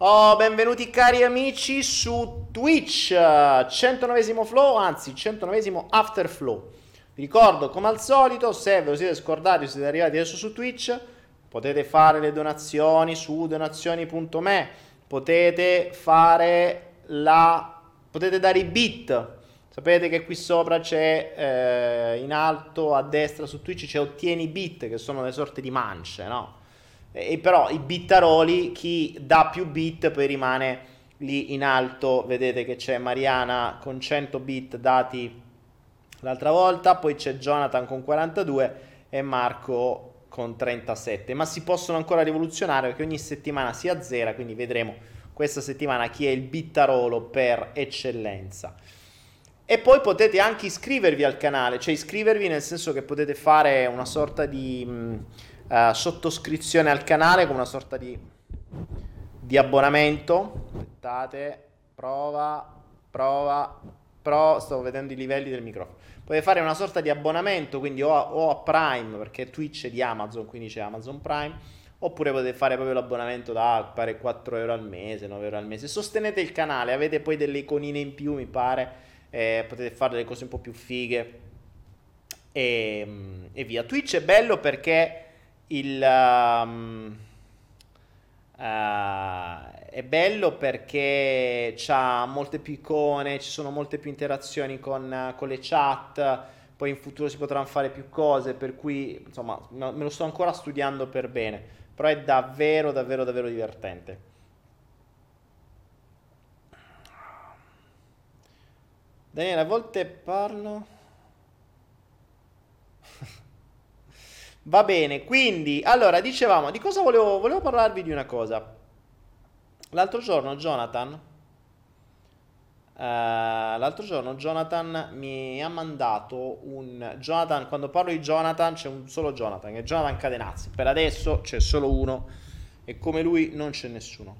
Oh, benvenuti cari amici su Twitch, 109esimo flow, anzi 109esimo after flow. Vi ricordo come al solito, se ve lo siete scordati o siete arrivati adesso su Twitch, potete fare le donazioni su donazioni.me, potete fare la... potete dare i bit. Sapete che qui sopra c'è, eh, in alto a destra su Twitch c'è ottieni bit, che sono le sorte di mance, no? E però i bittaroli, chi dà più bit poi rimane lì in alto, vedete che c'è Mariana con 100 bit dati l'altra volta, poi c'è Jonathan con 42 e Marco con 37, ma si possono ancora rivoluzionare perché ogni settimana si azzera, quindi vedremo questa settimana chi è il bittarolo per eccellenza. E poi potete anche iscrivervi al canale, cioè iscrivervi nel senso che potete fare una sorta di mh, eh, sottoscrizione al canale come una sorta di, di abbonamento. Aspettate, prova, prova, pro, sto vedendo i livelli del microfono. Potete fare una sorta di abbonamento, quindi o a, o a Prime, perché Twitch è di Amazon, quindi c'è Amazon Prime, oppure potete fare proprio l'abbonamento da pare 4 euro al mese, 9 euro al mese. Sostenete il canale, avete poi delle iconine in più, mi pare, eh, potete fare delle cose un po' più fighe e, e via. Twitch è bello perché il... um, uh, è bello perché ha molte più icone, ci sono molte più interazioni con, con le chat, poi in futuro si potranno fare più cose, per cui insomma me lo sto ancora studiando per bene, però è davvero davvero davvero divertente. Daniele, a volte parlo... Va bene, quindi, allora, dicevamo, di cosa volevo, volevo parlarvi di una cosa. L'altro giorno Jonathan, uh, l'altro giorno Jonathan mi ha mandato un... Jonathan, quando parlo di Jonathan c'è un solo Jonathan, che è Jonathan Cadenazzi. Per adesso c'è solo uno e come lui non c'è nessuno.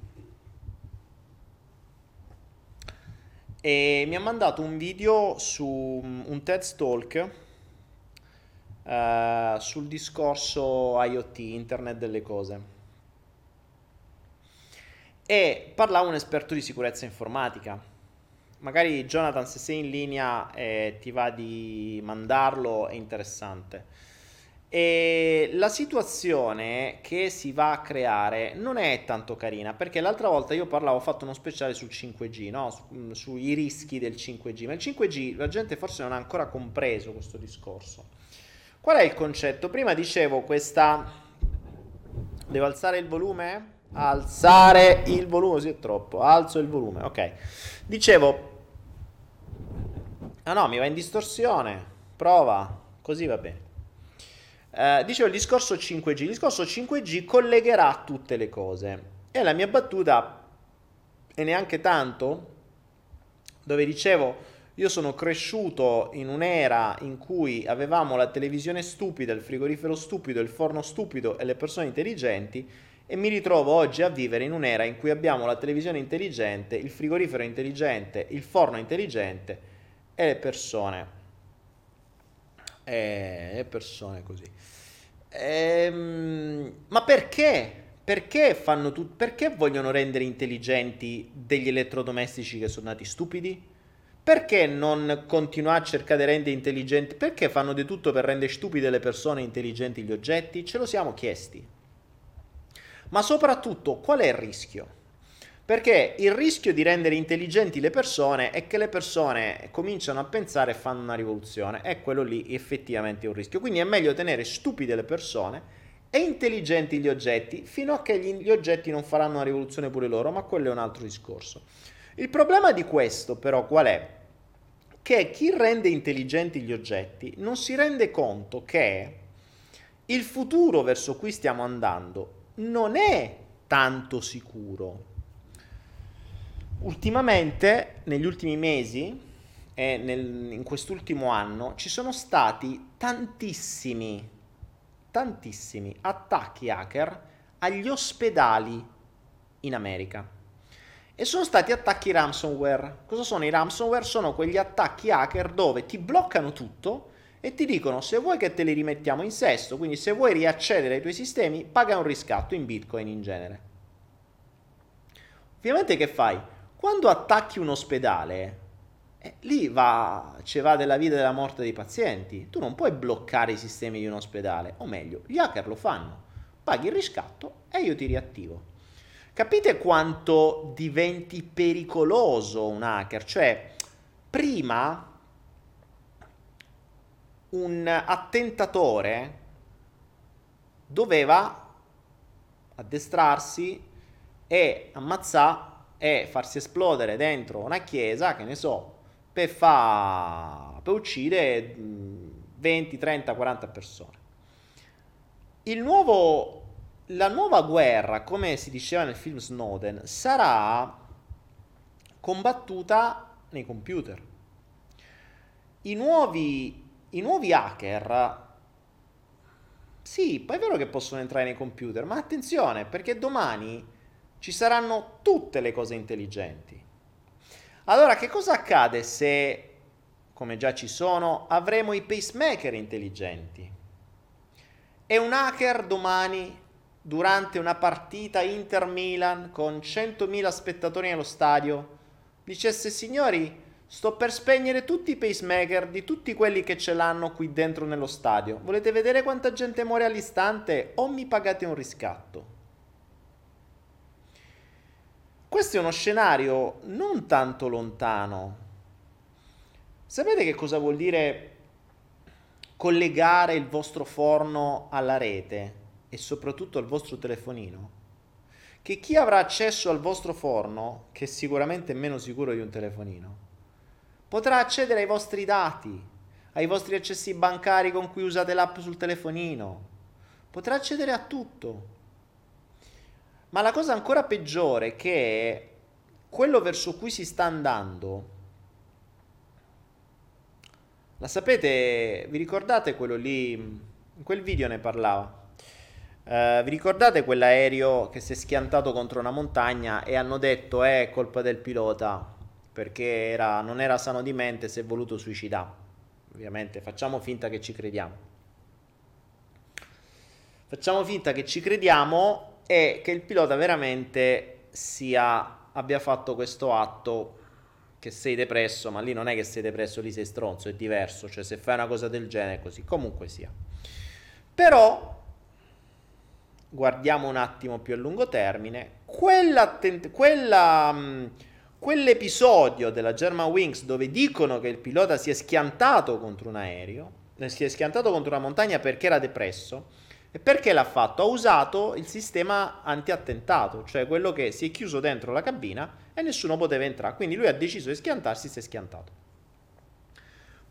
E mi ha mandato un video su un TED Talk uh, sul discorso IoT, Internet delle cose. E parlava un esperto di sicurezza informatica. Magari Jonathan, se sei in linea e ti va di mandarlo, è interessante. E la situazione che si va a creare non è tanto carina perché l'altra volta io parlavo, ho fatto uno speciale sul 5G, no? Su, sui rischi del 5G, ma il 5G la gente forse non ha ancora compreso questo discorso. Qual è il concetto? Prima dicevo questa... Devo alzare il volume? Alzare il volume, sì è troppo. Alzo il volume, ok. Dicevo... Ah no, mi va in distorsione. Prova, così va bene. Eh, dicevo il discorso 5G. Il discorso 5G collegherà tutte le cose. E la mia battuta, e neanche tanto, dove dicevo io sono cresciuto in un'era in cui avevamo la televisione stupida, il frigorifero stupido, il forno stupido e le persone intelligenti e mi ritrovo oggi a vivere in un'era in cui abbiamo la televisione intelligente, il frigorifero intelligente, il forno intelligente e le persone. E le persone così. Ehm, ma perché? Perché, fanno tut- perché vogliono rendere intelligenti degli elettrodomestici che sono nati stupidi? Perché non continuare a cercare di rendere intelligenti? Perché fanno di tutto per rendere stupide le persone e intelligenti gli oggetti? Ce lo siamo chiesti. Ma soprattutto, qual è il rischio? Perché il rischio di rendere intelligenti le persone è che le persone cominciano a pensare e fanno una rivoluzione. E quello lì effettivamente è un rischio. Quindi è meglio tenere stupide le persone e intelligenti gli oggetti fino a che gli oggetti non faranno una rivoluzione pure loro, ma quello è un altro discorso. Il problema di questo però qual è? che chi rende intelligenti gli oggetti non si rende conto che il futuro verso cui stiamo andando non è tanto sicuro. Ultimamente, negli ultimi mesi e nel, in quest'ultimo anno, ci sono stati tantissimi, tantissimi attacchi hacker agli ospedali in America e sono stati attacchi ransomware. Cosa sono i ransomware? Sono quegli attacchi hacker dove ti bloccano tutto e ti dicono se vuoi che te li rimettiamo in sesto, quindi se vuoi riaccedere ai tuoi sistemi, paga un riscatto in bitcoin in genere. Ovviamente che fai? Quando attacchi un ospedale, eh, lì va, ci va della vita e della morte dei pazienti. Tu non puoi bloccare i sistemi di un ospedale, o meglio, gli hacker lo fanno. Paghi il riscatto e io ti riattivo. Capite quanto diventi pericoloso un hacker? Cioè, prima un attentatore doveva addestrarsi e ammazzare e farsi esplodere dentro una chiesa, che ne so, per, fa... per uccidere 20, 30, 40 persone. Il nuovo la nuova guerra, come si diceva nel film Snowden, sarà combattuta nei computer. I nuovi, i nuovi hacker, sì, poi è vero che possono entrare nei computer, ma attenzione, perché domani ci saranno tutte le cose intelligenti. Allora, che cosa accade se, come già ci sono, avremo i pacemaker intelligenti? E un hacker domani durante una partita Inter-Milan con 100.000 spettatori nello stadio. Dicesse signori sto per spegnere tutti i pacemaker di tutti quelli che ce l'hanno qui dentro nello stadio. Volete vedere quanta gente muore all'istante? O mi pagate un riscatto? Questo è uno scenario non tanto lontano. Sapete che cosa vuol dire collegare il vostro forno alla rete e soprattutto al vostro telefonino, che chi avrà accesso al vostro forno, che sicuramente è meno sicuro di un telefonino, potrà accedere ai vostri dati, ai vostri accessi bancari con cui usate l'app sul telefonino, potrà accedere a tutto. Ma la cosa ancora peggiore è che quello verso cui si sta andando, la sapete, vi ricordate quello lì, in quel video ne parlava. Uh, vi ricordate quell'aereo che si è schiantato contro una montagna e hanno detto eh, è colpa del pilota perché era, non era sano di mente, si è voluto suicidare. Ovviamente facciamo finta che ci crediamo. Facciamo finta che ci crediamo e che il pilota veramente sia, abbia fatto questo atto che sei depresso, ma lì non è che sei depresso, lì sei stronzo, è diverso, cioè se fai una cosa del genere è così, comunque sia. Però guardiamo un attimo più a lungo termine, quella, mm, quell'episodio della German Wings dove dicono che il pilota si è schiantato contro un aereo, eh, si è schiantato contro una montagna perché era depresso, e perché l'ha fatto? Ha usato il sistema anti-attentato, cioè quello che si è chiuso dentro la cabina e nessuno poteva entrare. Quindi lui ha deciso di schiantarsi, si è schiantato.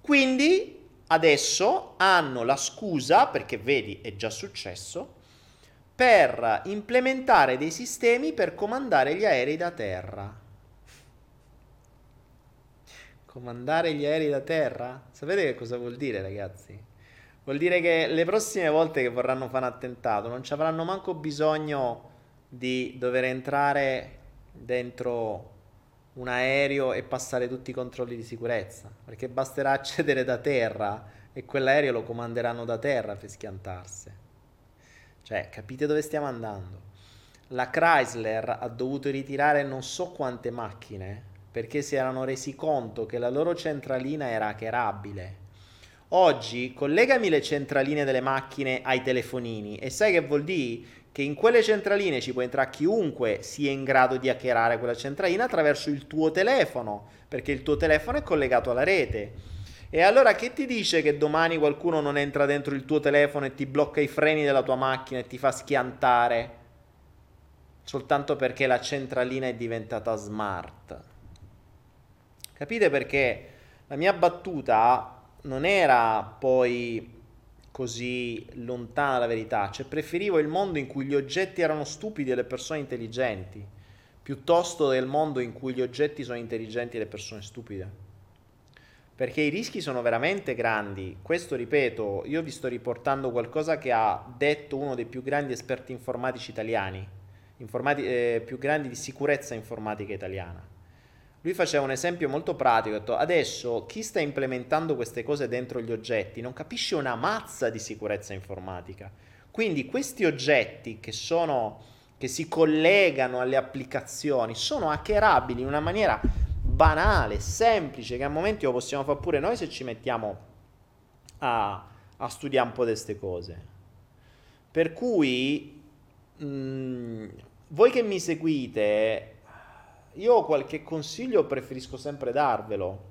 Quindi adesso hanno la scusa, perché vedi è già successo, per implementare dei sistemi per comandare gli aerei da terra. Comandare gli aerei da terra? Sapete che cosa vuol dire, ragazzi? Vuol dire che le prossime volte che vorranno fare un attentato non ci avranno manco bisogno di dover entrare dentro un aereo e passare tutti i controlli di sicurezza, perché basterà accedere da terra e quell'aereo lo comanderanno da terra per schiantarsi. Cioè, capite dove stiamo andando? La Chrysler ha dovuto ritirare non so quante macchine perché si erano resi conto che la loro centralina era hackerabile Oggi collegami le centraline delle macchine ai telefonini e sai che vuol dire? Che in quelle centraline ci può entrare chiunque sia in grado di hackerare quella centralina attraverso il tuo telefono, perché il tuo telefono è collegato alla rete. E allora che ti dice che domani qualcuno non entra dentro il tuo telefono e ti blocca i freni della tua macchina e ti fa schiantare soltanto perché la centralina è diventata smart? Capite perché la mia battuta non era poi così lontana dalla verità, cioè preferivo il mondo in cui gli oggetti erano stupidi e le persone intelligenti, piuttosto del mondo in cui gli oggetti sono intelligenti e le persone stupide. Perché i rischi sono veramente grandi. Questo, ripeto, io vi sto riportando qualcosa che ha detto uno dei più grandi esperti informatici italiani, informati- eh, più grandi di sicurezza informatica italiana lui faceva un esempio molto pratico, ha detto adesso chi sta implementando queste cose dentro gli oggetti non capisce una mazza di sicurezza informatica. Quindi questi oggetti che sono che si collegano alle applicazioni sono hackerabili in una maniera banale, semplice, che a momenti lo possiamo fare pure noi se ci mettiamo a, a studiare un po' di queste cose. Per cui mh, mm, voi che mi seguite io qualche consiglio preferisco sempre darvelo.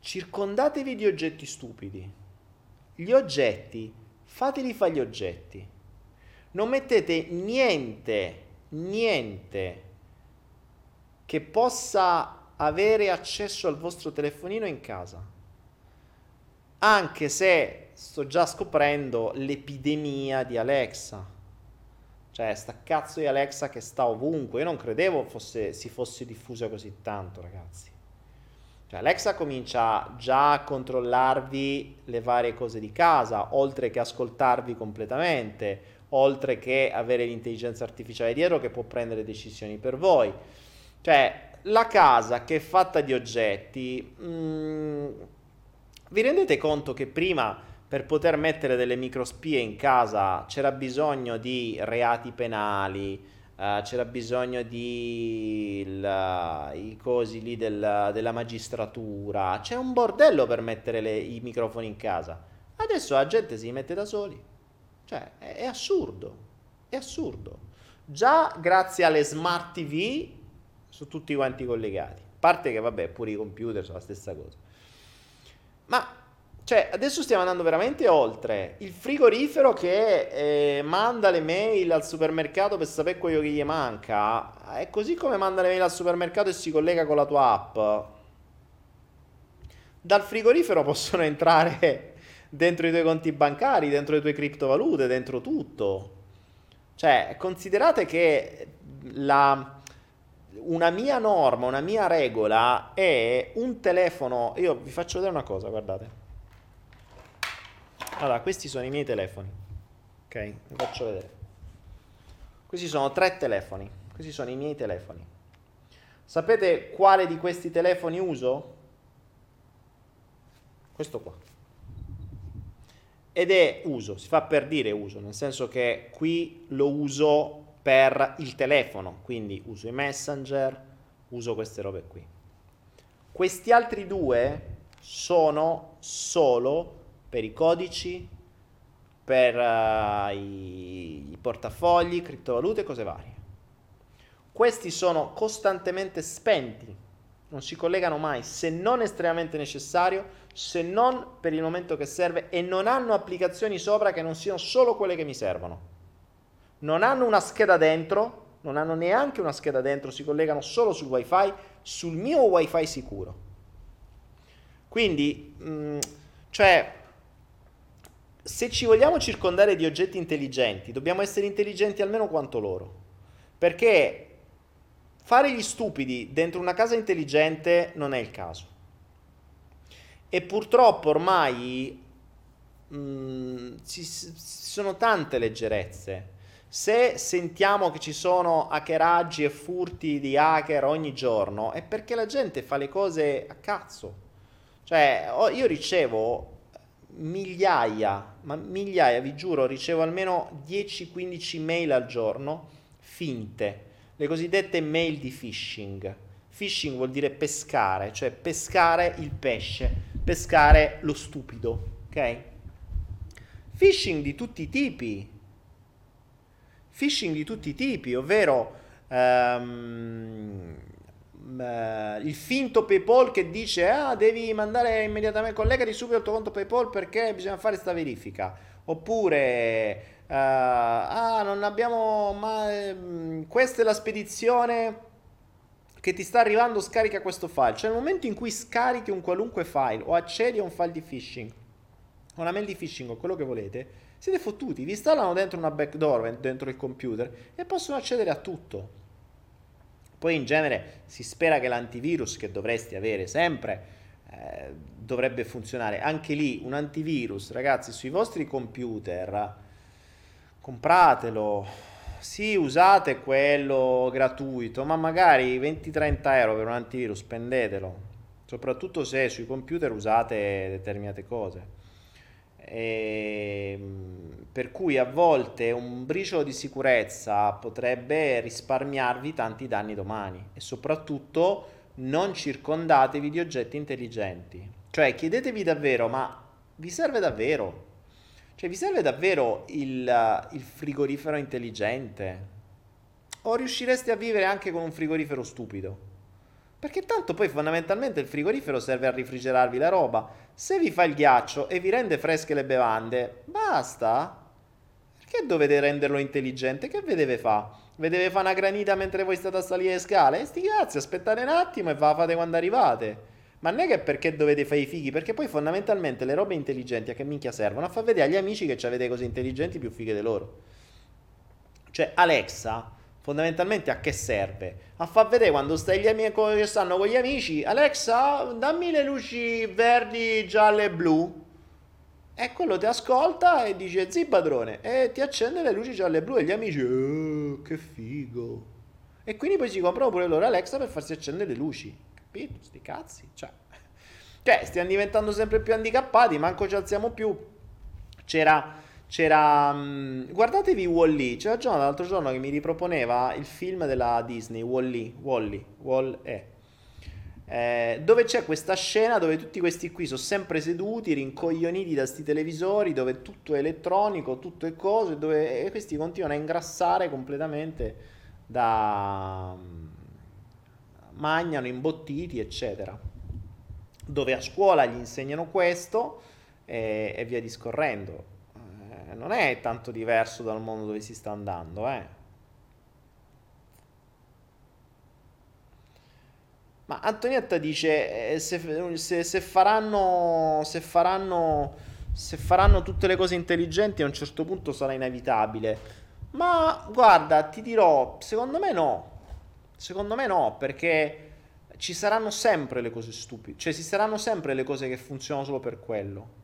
Circondatevi di oggetti stupidi. Gli oggetti, fateli fare gli oggetti. Non mettete niente, niente che possa avere accesso al vostro telefonino in casa. Anche se sto già scoprendo l'epidemia di Alexa cioè, sta cazzo di Alexa che sta ovunque. Io non credevo fosse, si fosse diffusa così tanto, ragazzi. Cioè, Alexa comincia già a controllarvi le varie cose di casa, oltre che ascoltarvi completamente, oltre che avere l'intelligenza artificiale dietro che può prendere decisioni per voi. Cioè, la casa che è fatta di oggetti, mh, mm, vi rendete conto che prima per poter mettere delle microspie in casa c'era bisogno di reati penali, uh, c'era bisogno di il, i cosi lì del, della magistratura, c'è un bordello per mettere le, i microfoni in casa. Adesso la gente si mette da soli. Cioè, è, è assurdo, è assurdo. Già grazie alle smart TV sono tutti quanti collegati. A parte che, vabbè, pure i computer sono la stessa cosa. Ma cioè, adesso stiamo andando veramente oltre. Il frigorifero che eh, manda le mail al supermercato per sapere quello che gli manca, è così come manda le mail al supermercato e si collega con la tua app. Dal frigorifero possono entrare dentro i tuoi conti bancari, dentro le tue criptovalute, dentro tutto. Cioè, considerate che la, una mia norma, una mia regola è un telefono. Io vi faccio vedere una cosa, guardate. Allora, questi sono i miei telefoni. Ok, vi faccio vedere. Questi sono tre telefoni. Questi sono i miei telefoni. Sapete quale di questi telefoni uso? Questo qua. Ed è uso, si fa per dire uso, nel senso che qui lo uso per il telefono, quindi uso i messenger, uso queste robe qui. Questi altri due sono solo per i codici, per uh, i, i portafogli, criptovalute e cose varie. Questi sono costantemente spenti, non si collegano mai se non estremamente necessario, se non per il momento che serve e non hanno applicazioni sopra che non siano solo quelle che mi servono non hanno una scheda dentro, non hanno neanche una scheda dentro, si collegano solo sul wifi, sul mio wifi sicuro. Quindi, mh, mm, cioè, se ci vogliamo circondare di oggetti intelligenti, dobbiamo essere intelligenti almeno quanto loro. Perché fare gli stupidi dentro una casa intelligente non è il caso. E purtroppo ormai mh, mm, ci, ci sono tante leggerezze se sentiamo che ci sono hackeraggi e furti di hacker ogni giorno, è perché la gente fa le cose a cazzo. Cioè, io ricevo migliaia, ma migliaia, vi giuro, ricevo almeno 10-15 mail al giorno finte, le cosiddette mail di phishing. Phishing vuol dire pescare, cioè pescare il pesce, pescare lo stupido, ok? Phishing di tutti i tipi, phishing di tutti i tipi, ovvero um, uh, il finto PayPal che dice ah devi mandare immediatamente, collegati subito al tuo conto PayPal perché bisogna fare questa verifica, oppure uh, ah non abbiamo mai, questa è la spedizione che ti sta arrivando, scarica questo file. Cioè nel momento in cui scarichi un qualunque file o accedi a un file di phishing, una mail di phishing o quello che volete, siete fottuti, vi installano dentro una backdoor, dentro il computer e possono accedere a tutto. Poi in genere si spera che l'antivirus che dovresti avere sempre eh, dovrebbe funzionare. Anche lì un antivirus, ragazzi, sui vostri computer compratelo. Sì, usate quello gratuito, ma magari 20-30 euro per un antivirus, spendetelo. Soprattutto se sui computer usate determinate cose. E, ehm, per cui a volte un briciolo di sicurezza potrebbe risparmiarvi tanti danni domani e soprattutto non circondatevi di oggetti intelligenti. Cioè chiedetevi davvero, ma vi serve davvero? Cioè vi serve davvero il, il frigorifero intelligente? O riuscireste a vivere anche con un frigorifero stupido? Perché tanto poi fondamentalmente il frigorifero serve a rifrigerarvi la roba. Se vi fa il ghiaccio e vi rende fresche le bevande, basta. Perché dovete renderlo intelligente? Che vi deve fare? Vi deve fare una granita mentre voi state a salire le scale? E sti cazzi, aspettate un attimo e ve la fate quando arrivate. Ma non è che perché dovete fare i fighi, perché poi fondamentalmente le robe intelligenti a che minchia servono? A far vedere agli amici che avete cose intelligenti più fighe di loro. Cioè, Alexa fondamentalmente a che serve? A far vedere quando stai gli amici, stanno con gli amici, Alexa, dammi le luci verdi, gialle e blu. E quello ti ascolta e dice, zi padrone, e ti accende le luci gialle e blu e gli amici, oh, che figo. E quindi poi si comprano pure loro Alexa per farsi accendere le luci. Capito? Sti cazzi. Cioè, cioè stiamo diventando sempre più handicappati, manco ci alziamo più. C'era c'era. Um, guardatevi Wall-E. C'era John l'altro giorno che mi riproponeva il film della Disney, Wall-E. Wall-E. Wall-E. Eh, dove c'è questa scena dove tutti questi qui sono sempre seduti, rincoglioniti da sti televisori, dove tutto è elettronico, tutto è cose, dove e questi continuano a ingrassare completamente da mangiano imbottiti, eccetera. Dove a scuola gli insegnano questo e, e via discorrendo non è tanto diverso dal mondo dove si sta andando, eh. Ma Antonietta dice: eh, se, se, se, faranno, se, faranno, se faranno tutte le cose intelligenti, a un certo punto sarà inevitabile. Ma guarda, ti dirò, secondo me no. Secondo me no, perché ci saranno sempre le cose stupide, cioè ci saranno sempre le cose che funzionano solo per quello.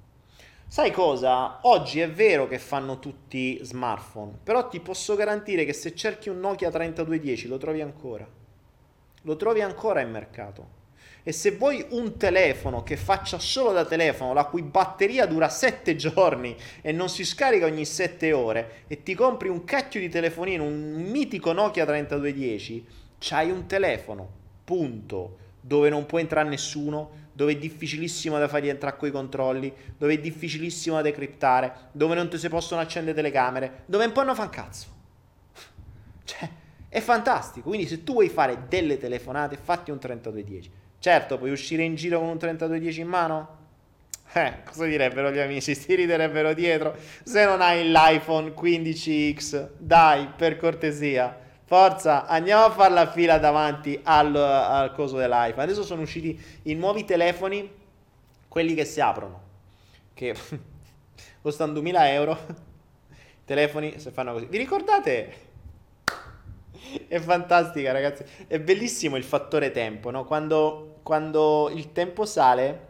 Sai cosa? Oggi è vero che fanno tutti smartphone, però ti posso garantire che se cerchi un Nokia 3210 lo trovi ancora lo trovi ancora in mercato. E se vuoi un telefono che faccia solo da telefono, la cui batteria dura 7 giorni e non si scarica ogni 7 ore, e ti compri un cacchio di telefonino, un mitico Nokia 3210, c'hai un telefono, punto, dove non può entrare nessuno, dove è difficilissimo da fargli entrare coi controlli, dove è difficilissimo da decriptare, dove non ti si possono accendere telecamere, dove un po' non fa un cazzo. cioè, è fantastico. Quindi se tu vuoi fare delle telefonate, fatti un 3210. Certo, puoi uscire in giro con un 3210 in mano? Eh, cosa direbbero gli amici? Si riderebbero dietro. Se non hai l'iPhone 15X, dai, per cortesia. Forza, andiamo a fare la fila davanti al, al coso dell'iPhone. Adesso sono usciti i nuovi telefoni, quelli che si aprono, che costano 2000 euro. Telefoni, se fanno così. Vi ricordate è fantastica, ragazzi. È bellissimo il fattore tempo, no? Quando, quando il tempo sale,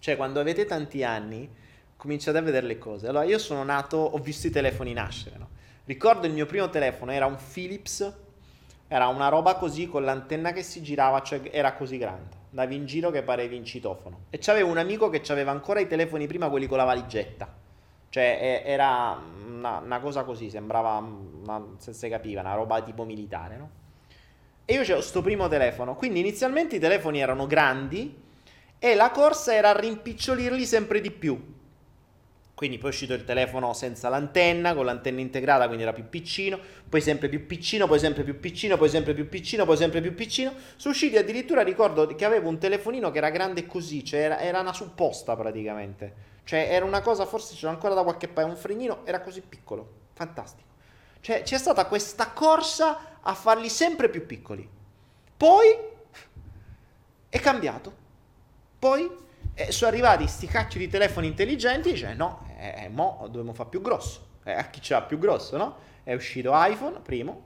cioè quando avete tanti anni, cominciate a vedere le cose. Allora, io sono nato, ho visto i telefoni nascere, no? Ricordo il mio primo telefono, era un Philips, era una roba così con l'antenna che si girava, cioè era così grande. Andavi in giro che parevi in citofono. E c'avevo un amico che aveva ancora i telefoni prima, quelli con la valigetta cioè era una, una cosa così, sembrava, una, se si capiva, una roba tipo militare, no? E io c'ho sto primo telefono, quindi inizialmente i telefoni erano grandi e la corsa era rimpicciolirli sempre di più. Quindi poi è uscito il telefono senza l'antenna, con l'antenna integrata, quindi era più piccino, poi sempre più piccino, poi sempre più piccino, poi sempre più piccino, poi sempre più piccino. Sono usciti addirittura, ricordo che avevo un telefonino che era grande così, cioè era, era una supposta praticamente. Cioè era una cosa, forse ce l'ho ancora da qualche paese, un frenino, era così piccolo, fantastico. Cioè c'è stata questa corsa a farli sempre più piccoli. Poi è cambiato. Poi eh, sono arrivati sti cacchi di telefoni intelligenti e dice no, eh, eh, mo dobbiamo fare più grosso. Eh, a chi ce l'ha più grosso, no? È uscito iPhone, primo,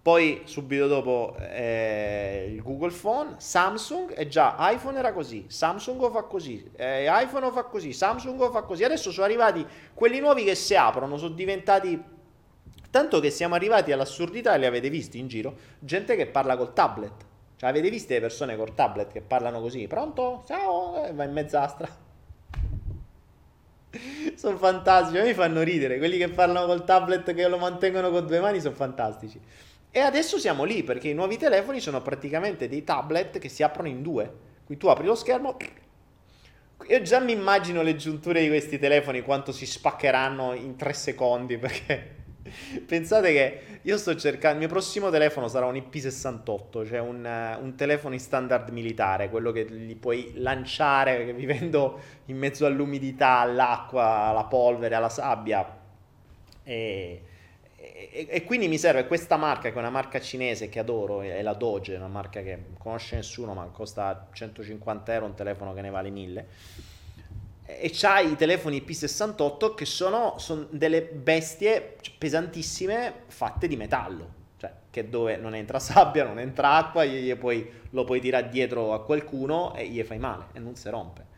poi subito dopo eh, il Google Phone, Samsung e già iPhone era così, Samsung lo fa così, eh, iPhone lo fa così, Samsung lo fa così. Adesso sono arrivati quelli nuovi che si aprono, sono diventati tanto che siamo arrivati all'assurdità, li avete visti in giro, gente che parla col tablet. Cioè avete visto le persone col tablet che parlano così, pronto? Ciao, e va in mezza astra. sono fantastici, mi fanno ridere, quelli che parlano col tablet che lo mantengono con due mani sono fantastici. E adesso siamo lì perché i nuovi telefoni sono praticamente dei tablet che si aprono in due. Quindi tu apri lo schermo. Io già mi immagino le giunture di questi telefoni quanto si spaccheranno in tre secondi perché pensate che io sto cercando il mio prossimo telefono sarà un IP68 cioè un, un, telefono in standard militare quello che li puoi lanciare vivendo in mezzo all'umidità all'acqua alla polvere alla sabbia e e, e, quindi mi serve questa marca, che è una marca cinese che adoro, è la Doge, una marca che conosce nessuno, ma costa 150 euro un telefono che ne vale 1000. E c'ha i telefoni P68 che sono, sono delle bestie pesantissime fatte di metallo. Cioè, che dove non entra sabbia, non entra acqua, gli puoi, lo puoi tirare dietro a qualcuno e gli fai male e non si rompe.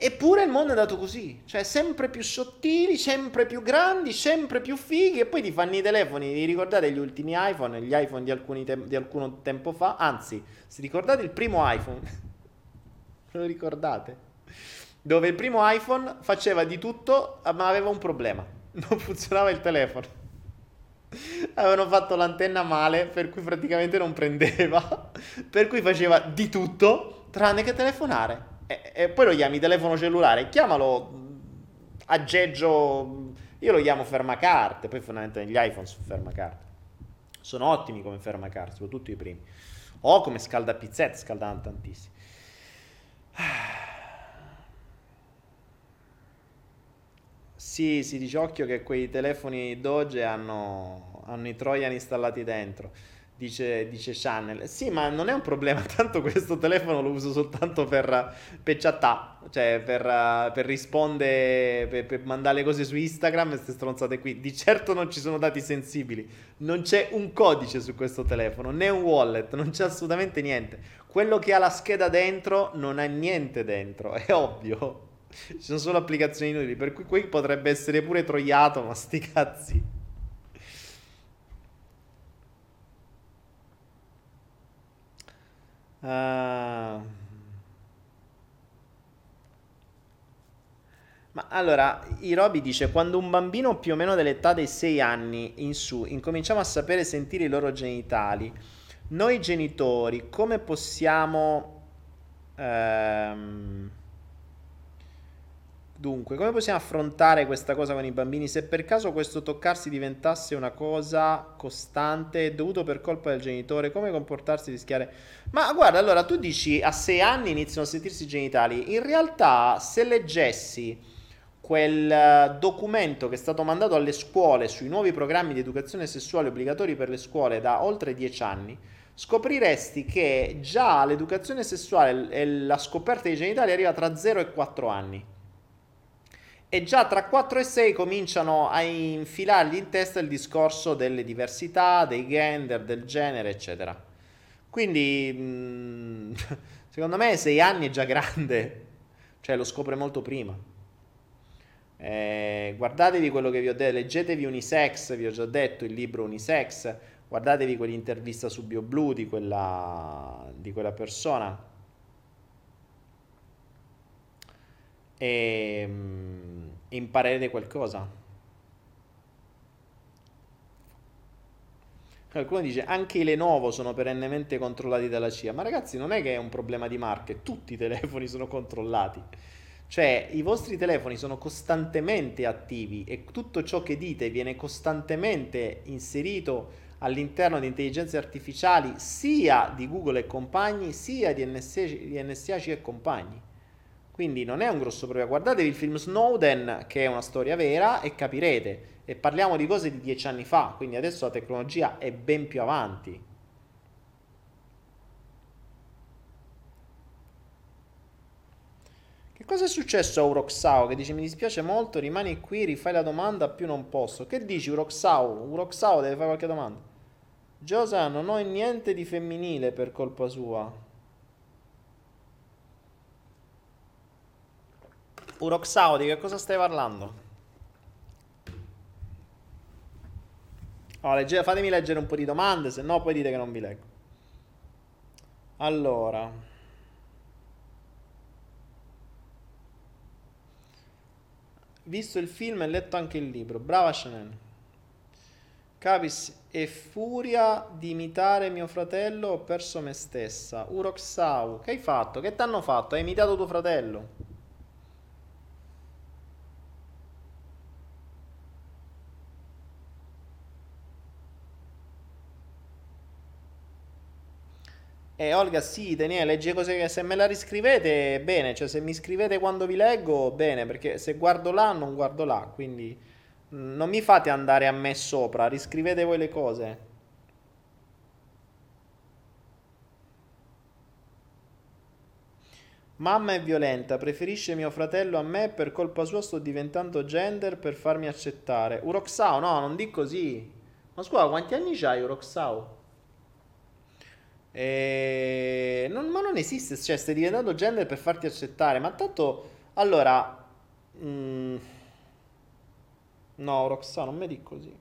Eppure il mondo è andato così, cioè sempre più sottili, sempre più grandi, sempre più fighi e poi ti fanno i telefoni, vi ricordate gli ultimi iPhone, gli iPhone di, te- di alcun tempo fa, anzi, se ricordate il primo iPhone, lo ricordate? Dove il primo iPhone faceva di tutto ma aveva un problema, non funzionava il telefono. Avevano fatto l'antenna male, per cui praticamente non prendeva, per cui faceva di tutto tranne che telefonare. E, e poi lo chiami telefono cellulare, chiamalo aggeggio, io lo chiamo fermacarte, poi fondamentalmente gli iPhone sono fermacarte. Sono ottimi come fermacarte, soprattutto i primi. O come scaldapizzette, scaldavano tantissimo. Sì, si dice occhio che quei telefoni Doge hanno, hanno i Trojan installati dentro. dice, dice Channel. Sì, ma non è un problema, tanto questo telefono lo uso soltanto per, per chattare, cioè per, per rispondere, per, per, mandare cose su Instagram, queste stronzate qui. Di certo non ci sono dati sensibili, non c'è un codice su questo telefono, né un wallet, non c'è assolutamente niente. Quello che ha la scheda dentro non ha niente dentro, è ovvio. Ci sono solo applicazioni inutili, per cui qui potrebbe essere pure troiato, ma sti cazzi. Uh, ma allora, Irobi dice: Quando un bambino più o meno dell'età dei 6 anni in su incominciamo a sapere sentire i loro genitali, noi genitori come possiamo. Ehm, Dunque, come possiamo affrontare questa cosa con i bambini? Se per caso questo toccarsi diventasse una cosa costante, dovuto per colpa del genitore, come comportarsi, rischiare... Ma guarda, allora tu dici a sei anni iniziano a sentirsi genitali. In realtà, se leggessi quel eh, documento che è stato mandato alle scuole sui nuovi programmi di educazione sessuale obbligatori per le scuole da oltre dieci anni, scopriresti che già l'educazione sessuale e la scoperta dei genitali arriva tra 0 e 4 anni e già tra 4 e 6 cominciano a infilargli in testa il discorso delle diversità, dei gender, del genere, eccetera. Quindi, mm, secondo me, 6 anni è già grande, cioè lo scopre molto prima. Eh, guardatevi quello che vi ho detto, leggetevi Unisex, vi ho già detto il libro Unisex, guardatevi quell'intervista su BioBlue di quella, di quella persona. E, mm, imparerete qualcosa. Qualcuno dice anche i Lenovo sono perennemente controllati dalla CIA. Ma ragazzi, non è che è un problema di marche, tutti i telefoni sono controllati. Cioè, i vostri telefoni sono costantemente attivi e tutto ciò che dite viene costantemente inserito all'interno di intelligenze artificiali sia di Google e compagni, sia di NSA, e compagni. Quindi non è un grosso problema. Guardatevi il film Snowden, che è una storia vera, e capirete. E parliamo di cose di dieci anni fa, quindi adesso la tecnologia è ben più avanti. Che cosa è successo a Uroxao? Che dice mi dispiace molto, rimani qui, rifai la domanda, più non posso. Che dici Uroxao? Uroxao deve fare qualche domanda. Giosa, non ho niente di femminile per colpa sua. Uroxao, di che cosa stai parlando? Oh, legge, fatemi leggere un po' di domande, se no poi dite che non vi leggo. Allora. Visto il film e letto anche il libro. Brava Chanel. Capis e furia di imitare mio fratello ho perso me stessa. Uroxau, che hai fatto? Che t'hanno fatto? Hai imitato tuo fratello? E Olga, sì, Daniele, leggi cose che se me la riscrivete, bene, cioè se mi scrivete quando vi leggo, bene, perché se guardo là, non guardo là, quindi mm, non mi fate andare a me sopra, riscrivete voi le cose. Mamma è violenta, preferisce mio fratello a me, per colpa sua sto diventando gender per farmi accettare. Uroxao, no, non di così. Ma scusa, quanti anni c'hai Uroxao? E... Non, ma non esiste, cioè stai diventando gender per farti accettare, ma tanto... Allora... Mm, no, Roxana, non mi dici così.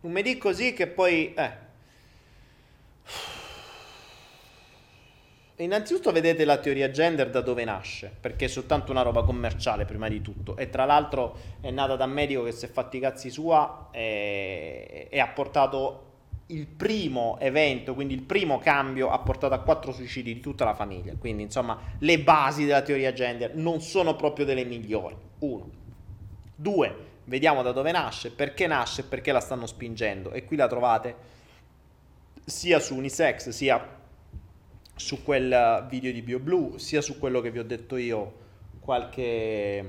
Non mi dici così che poi... Eh. Innanzitutto vedete la teoria gender da dove nasce, perché è soltanto una roba commerciale prima di tutto e tra l'altro è nata da un medico che si è fatti i cazzi sua e, e ha portato il primo evento, quindi il primo cambio ha portato a quattro suicidi di tutta la famiglia. Quindi, insomma, le basi della teoria gender non sono proprio delle migliori. Uno. Due, vediamo da dove nasce, perché nasce e perché la stanno spingendo. E qui la trovate sia su Unisex, sia su quel video di BioBlue, sia su quello che vi ho detto io qualche,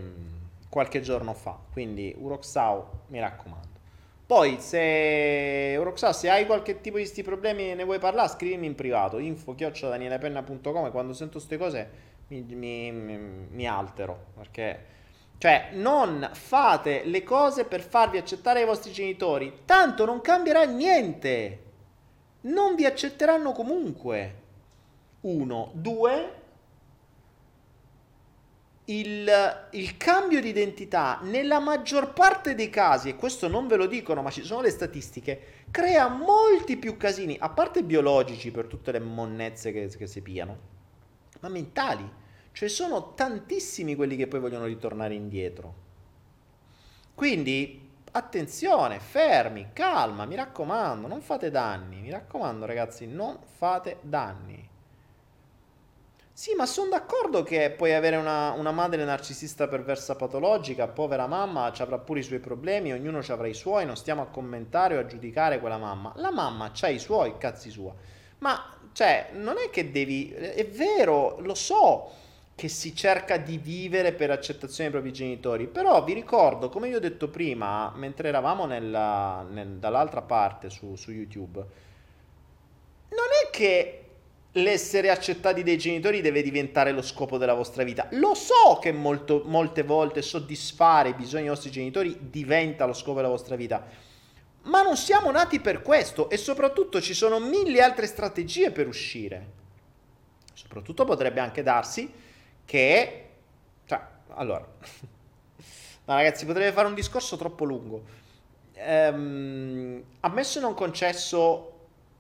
qualche giorno fa. Quindi, Uroxao, mi raccomando. Poi, se Roxas, se hai qualche tipo di questi problemi e ne vuoi parlare, scrivimi in privato. Info quando sento queste cose mi, mi, mi, altero. Perché, cioè, non fate le cose per farvi accettare i vostri genitori. Tanto non cambierà niente. Non vi accetteranno comunque. Uno. Due il, il, cambio di identità nella maggior parte dei casi, e questo non ve lo dicono, ma ci sono le statistiche, crea molti più casini, a parte biologici per tutte le monnezze che, che si piano, ma mentali. Cioè sono tantissimi quelli che poi vogliono ritornare indietro. Quindi attenzione, fermi, calma, mi raccomando, non fate danni, mi raccomando ragazzi, non fate danni. Sì, ma sono d'accordo che puoi avere una, una, madre narcisista perversa patologica, povera mamma, ci avrà pure i suoi problemi, ognuno ci avrà i suoi, non stiamo a commentare o a giudicare quella mamma. La mamma ha i suoi cazzi sua. Ma, cioè, non è che devi... È vero, lo so che si cerca di vivere per accettazione dei propri genitori, però vi ricordo, come vi ho detto prima, mentre eravamo nella, nel, dall'altra parte su, su YouTube, non è che l'essere accettati dai genitori deve diventare lo scopo della vostra vita. Lo so che molto, molte volte soddisfare i bisogni dei vostri genitori diventa lo scopo della vostra vita, ma non siamo nati per questo e soprattutto ci sono mille altre strategie per uscire. Soprattutto potrebbe anche darsi che... Cioè, allora... no, ragazzi, potrebbe fare un discorso troppo lungo. Ehm, ammesso e non concesso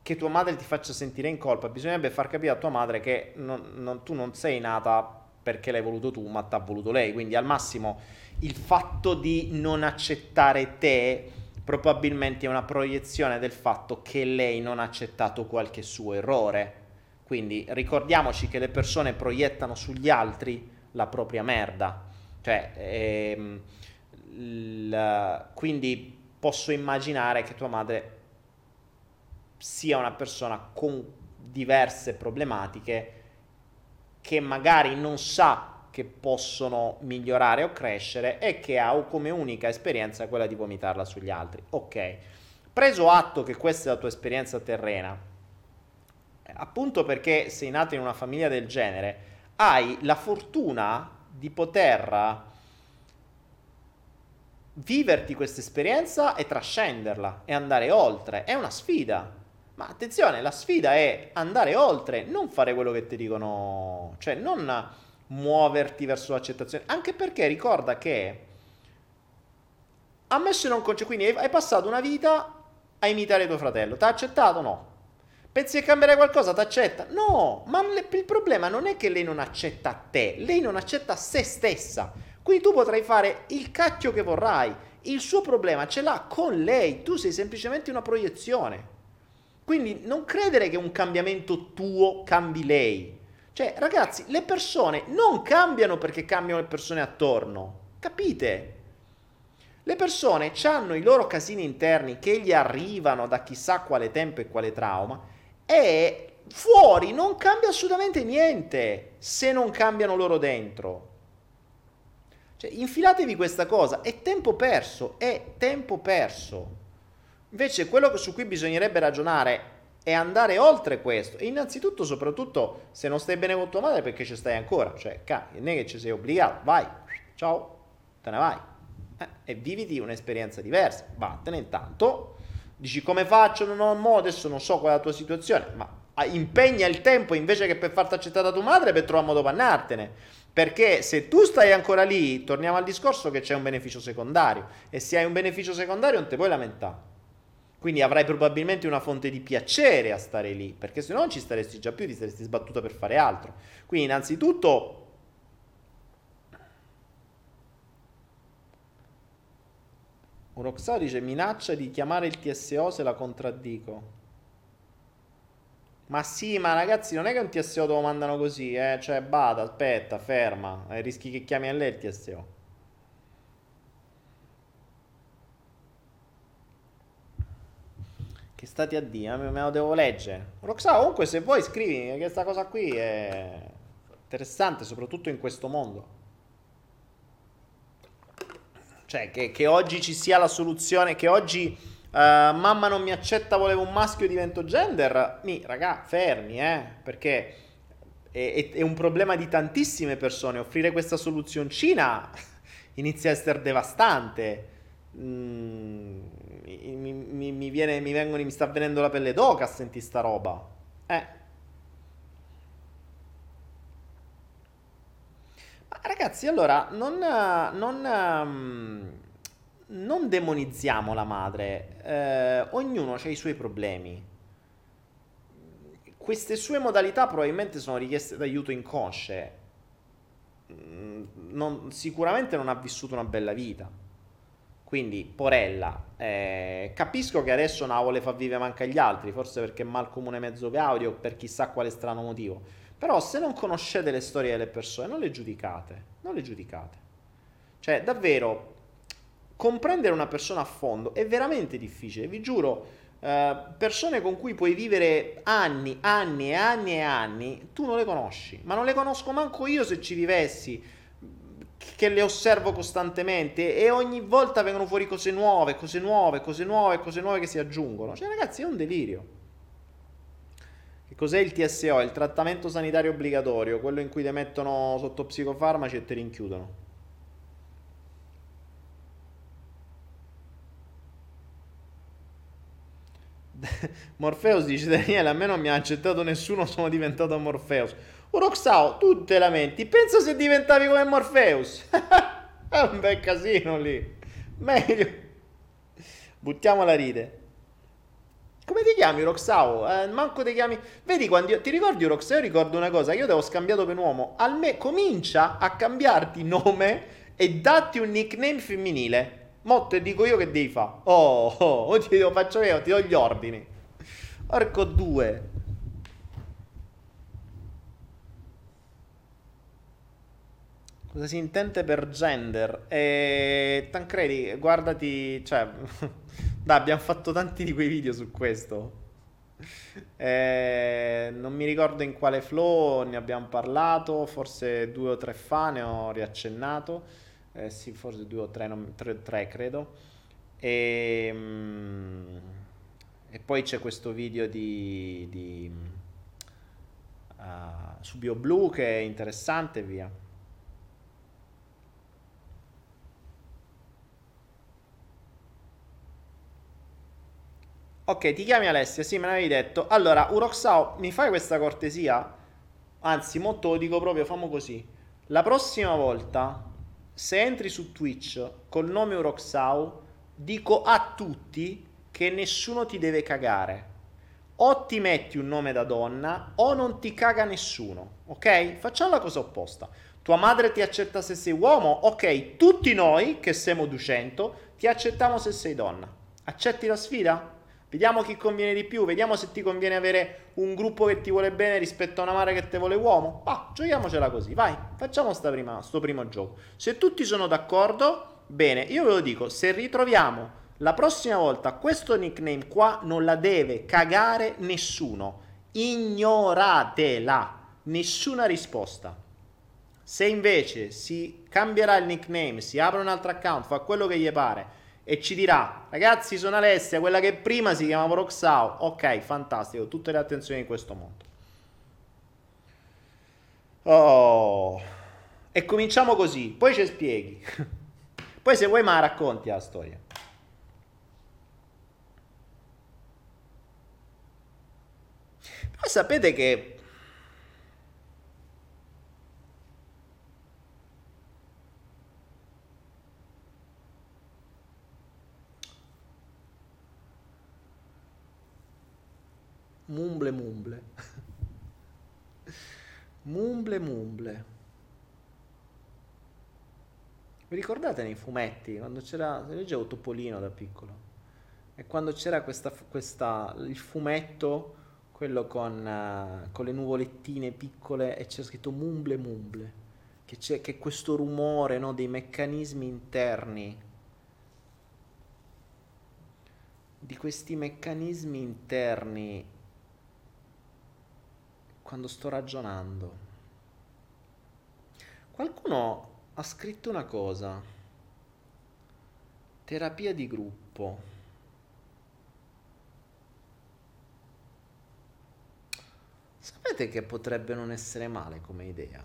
che tua madre ti faccia sentire in colpa, bisognerebbe far capire a tua madre che non, non, tu non sei nata perché l'hai voluto tu, ma ti ha voluto lei. Quindi al massimo il fatto di non accettare te probabilmente è una proiezione del fatto che lei non ha accettato qualche suo errore. Quindi ricordiamoci che le persone proiettano sugli altri la propria merda. Cioè, ehm, l- quindi posso immaginare che tua madre sia una persona con diverse problematiche che magari non sa che possono migliorare o crescere e che ha come unica esperienza quella di vomitarla sugli altri. Ok, preso atto che questa è la tua esperienza terrena, appunto perché sei nato in una famiglia del genere, hai la fortuna di poter viverti questa esperienza e trascenderla e andare oltre. È una sfida. Ma attenzione, la sfida è andare oltre, non fare quello che ti dicono, cioè non muoverti verso l'accettazione, anche perché ricorda che ammesso non conce, quindi hai passato una vita a imitare tuo fratello, ti ha accettato? No. Pensi che cambierai qualcosa? Ti accetta? No, ma le, il problema non è che lei non accetta te, lei non accetta se stessa. Quindi tu potrai fare il cacchio che vorrai. Il suo problema ce l'ha con lei, tu sei semplicemente una proiezione. Quindi non credere che un cambiamento tuo cambi lei. Cioè, ragazzi, le persone non cambiano perché cambiano le persone attorno. Capite? Le persone hanno i loro casini interni che gli arrivano da chissà quale tempo e quale trauma e fuori non cambia assolutamente niente se non cambiano loro dentro. Cioè, infilatevi questa cosa, è tempo perso, è tempo perso. Invece quello su cui bisognerebbe ragionare è andare oltre questo. E innanzitutto, soprattutto, se non stai bene con tua madre, perché ci stai ancora? Cioè, non è che ci sei obbligato, vai, ciao, te ne vai. Eh, e viviti un'esperienza diversa. Vattene intanto. Dici come faccio? Non ho modo, adesso non so qual è la tua situazione, ma ah, impegna il tempo invece che per farti accettare da tua madre per trovare modo per andartene. Perché se tu stai ancora lì, torniamo al discorso che c'è un beneficio secondario. E se hai un beneficio secondario non ti puoi lamentare. Quindi avrai probabilmente una fonte di piacere a stare lì, perché se no non ci staresti già più, ti saresti sbattuta per fare altro. Quindi innanzitutto Roxao dice minaccia di chiamare il TSO se la contraddico. Ma sì, ma ragazzi, non è che un TSO te lo mandano così, eh? Cioè, bada, aspetta, ferma, eh, rischi che chiami a lei il TSO. Che stati a dire? Me lo devo leggere. Roxana, comunque se vuoi scrivi che questa cosa qui è interessante, soprattutto in questo mondo. Cioè, che, che oggi ci sia la soluzione, che oggi mamma non mi accetta, volevo un maschio, divento gender. Mi, raga, fermi, eh, perché è, è, un problema di tantissime persone. Offrire questa soluzioncina inizia a essere devastante. Mm, mi, mi, mi, viene, mi, vengono, mi sta venendo la pelle d'oca a sentire sta roba. Eh. Ma ragazzi, allora, non, non, um, non demonizziamo la madre. Eh, ognuno ha i suoi problemi queste sue modalità probabilmente sono richieste d'aiuto inconsce. Mm, non, sicuramente non ha vissuto una bella vita. Quindi, porella, eh, capisco che adesso vuole far vivere manca agli altri, forse perché è mal comune mezzo audio o per chissà quale strano motivo. Però se non conoscete le storie delle persone, non le giudicate. Non le giudicate. Cioè, davvero, comprendere una persona a fondo è veramente difficile. Vi giuro, eh, persone con cui puoi vivere anni, anni e anni e anni, tu non le conosci, ma non le conosco manco io se ci vivessi, che le osservo costantemente e ogni volta vengono fuori cose nuove, cose nuove, cose nuove, cose nuove che si aggiungono. Cioè ragazzi è un delirio. Che cos'è il TSO? Il trattamento sanitario obbligatorio, quello in cui ti mettono sotto psicofarmaci e ti rinchiudono. Morpheus dice Daniele, a me non mi ha accettato nessuno, sono diventato Morpheus. Uroxao, tu te lamenti, pensa se diventavi come Morpheus. È un bel casino lì. Meglio. Buttiamo la ride. Come ti chiami Roxao? Eh, manco ti chiami. Vedi quando io... ti ricordi Roxao? Io ricordo una cosa, io ti ho scambiato per uomo. Alme... Comincia a cambiarti nome e datti un nickname femminile. Mo te dico io che devi fare. Oh, oh, oh, ti lo faccio io, ti do gli ordini. Orco 2. Cosa si intende per gender? E... Tancredi, guardati, cioè, dai, abbiamo fatto tanti di quei video su questo. E... Non mi ricordo in quale flow ne abbiamo parlato, forse due o tre fa ne ho riaccennato eh, sì, forse due o tre, non, tre, tre credo. E, mm, e, poi c'è questo video di, di uh, su BioBlue che è interessante via. Ok, ti chiami Alessia? Sì, me l'avevi detto. Allora, Uroxao, mi fai questa cortesia? Anzi, mo te lo dico proprio, famo così. La prossima volta se entri su Twitch col nome Uroxau, dico a tutti che nessuno ti deve cagare. O ti metti un nome da donna o non ti caga nessuno, ok? Facciamo la cosa opposta. Tua madre ti accetta se sei uomo, ok? Tutti noi che siamo 200 ti accettiamo se sei donna. Accetti la sfida? Vediamo chi conviene di più, vediamo se ti conviene avere un gruppo che ti vuole bene rispetto a una madre che ti vuole uomo. Ah, giochiamocela così, vai, facciamo prima, sto primo gioco. Se tutti sono d'accordo, bene, io ve lo dico, se ritroviamo la prossima volta questo nickname qua non la deve cagare nessuno. Ignoratela, nessuna risposta. Se invece si cambierà il nickname, si apre un altro account, fa quello che gli pare e ci dirà ragazzi sono Alessia quella che prima si chiamava Roxao. Ok fantastico tutte le attenzioni in questo mondo. Oh. E cominciamo così poi ci spieghi. Poi se vuoi ma racconti la storia. Però sapete che Mumble mumble. mumble mumble. Vi ricordate nei fumetti quando c'era, leggevo Topolino da piccolo e quando c'era questa, questa il fumetto, quello con, uh, con, le nuvolettine piccole e c'era scritto mumble mumble, che c'è che questo rumore no, dei meccanismi interni, di questi meccanismi interni quando sto ragionando. Qualcuno ha scritto una cosa, terapia di gruppo. Sapete che potrebbe non essere male come idea?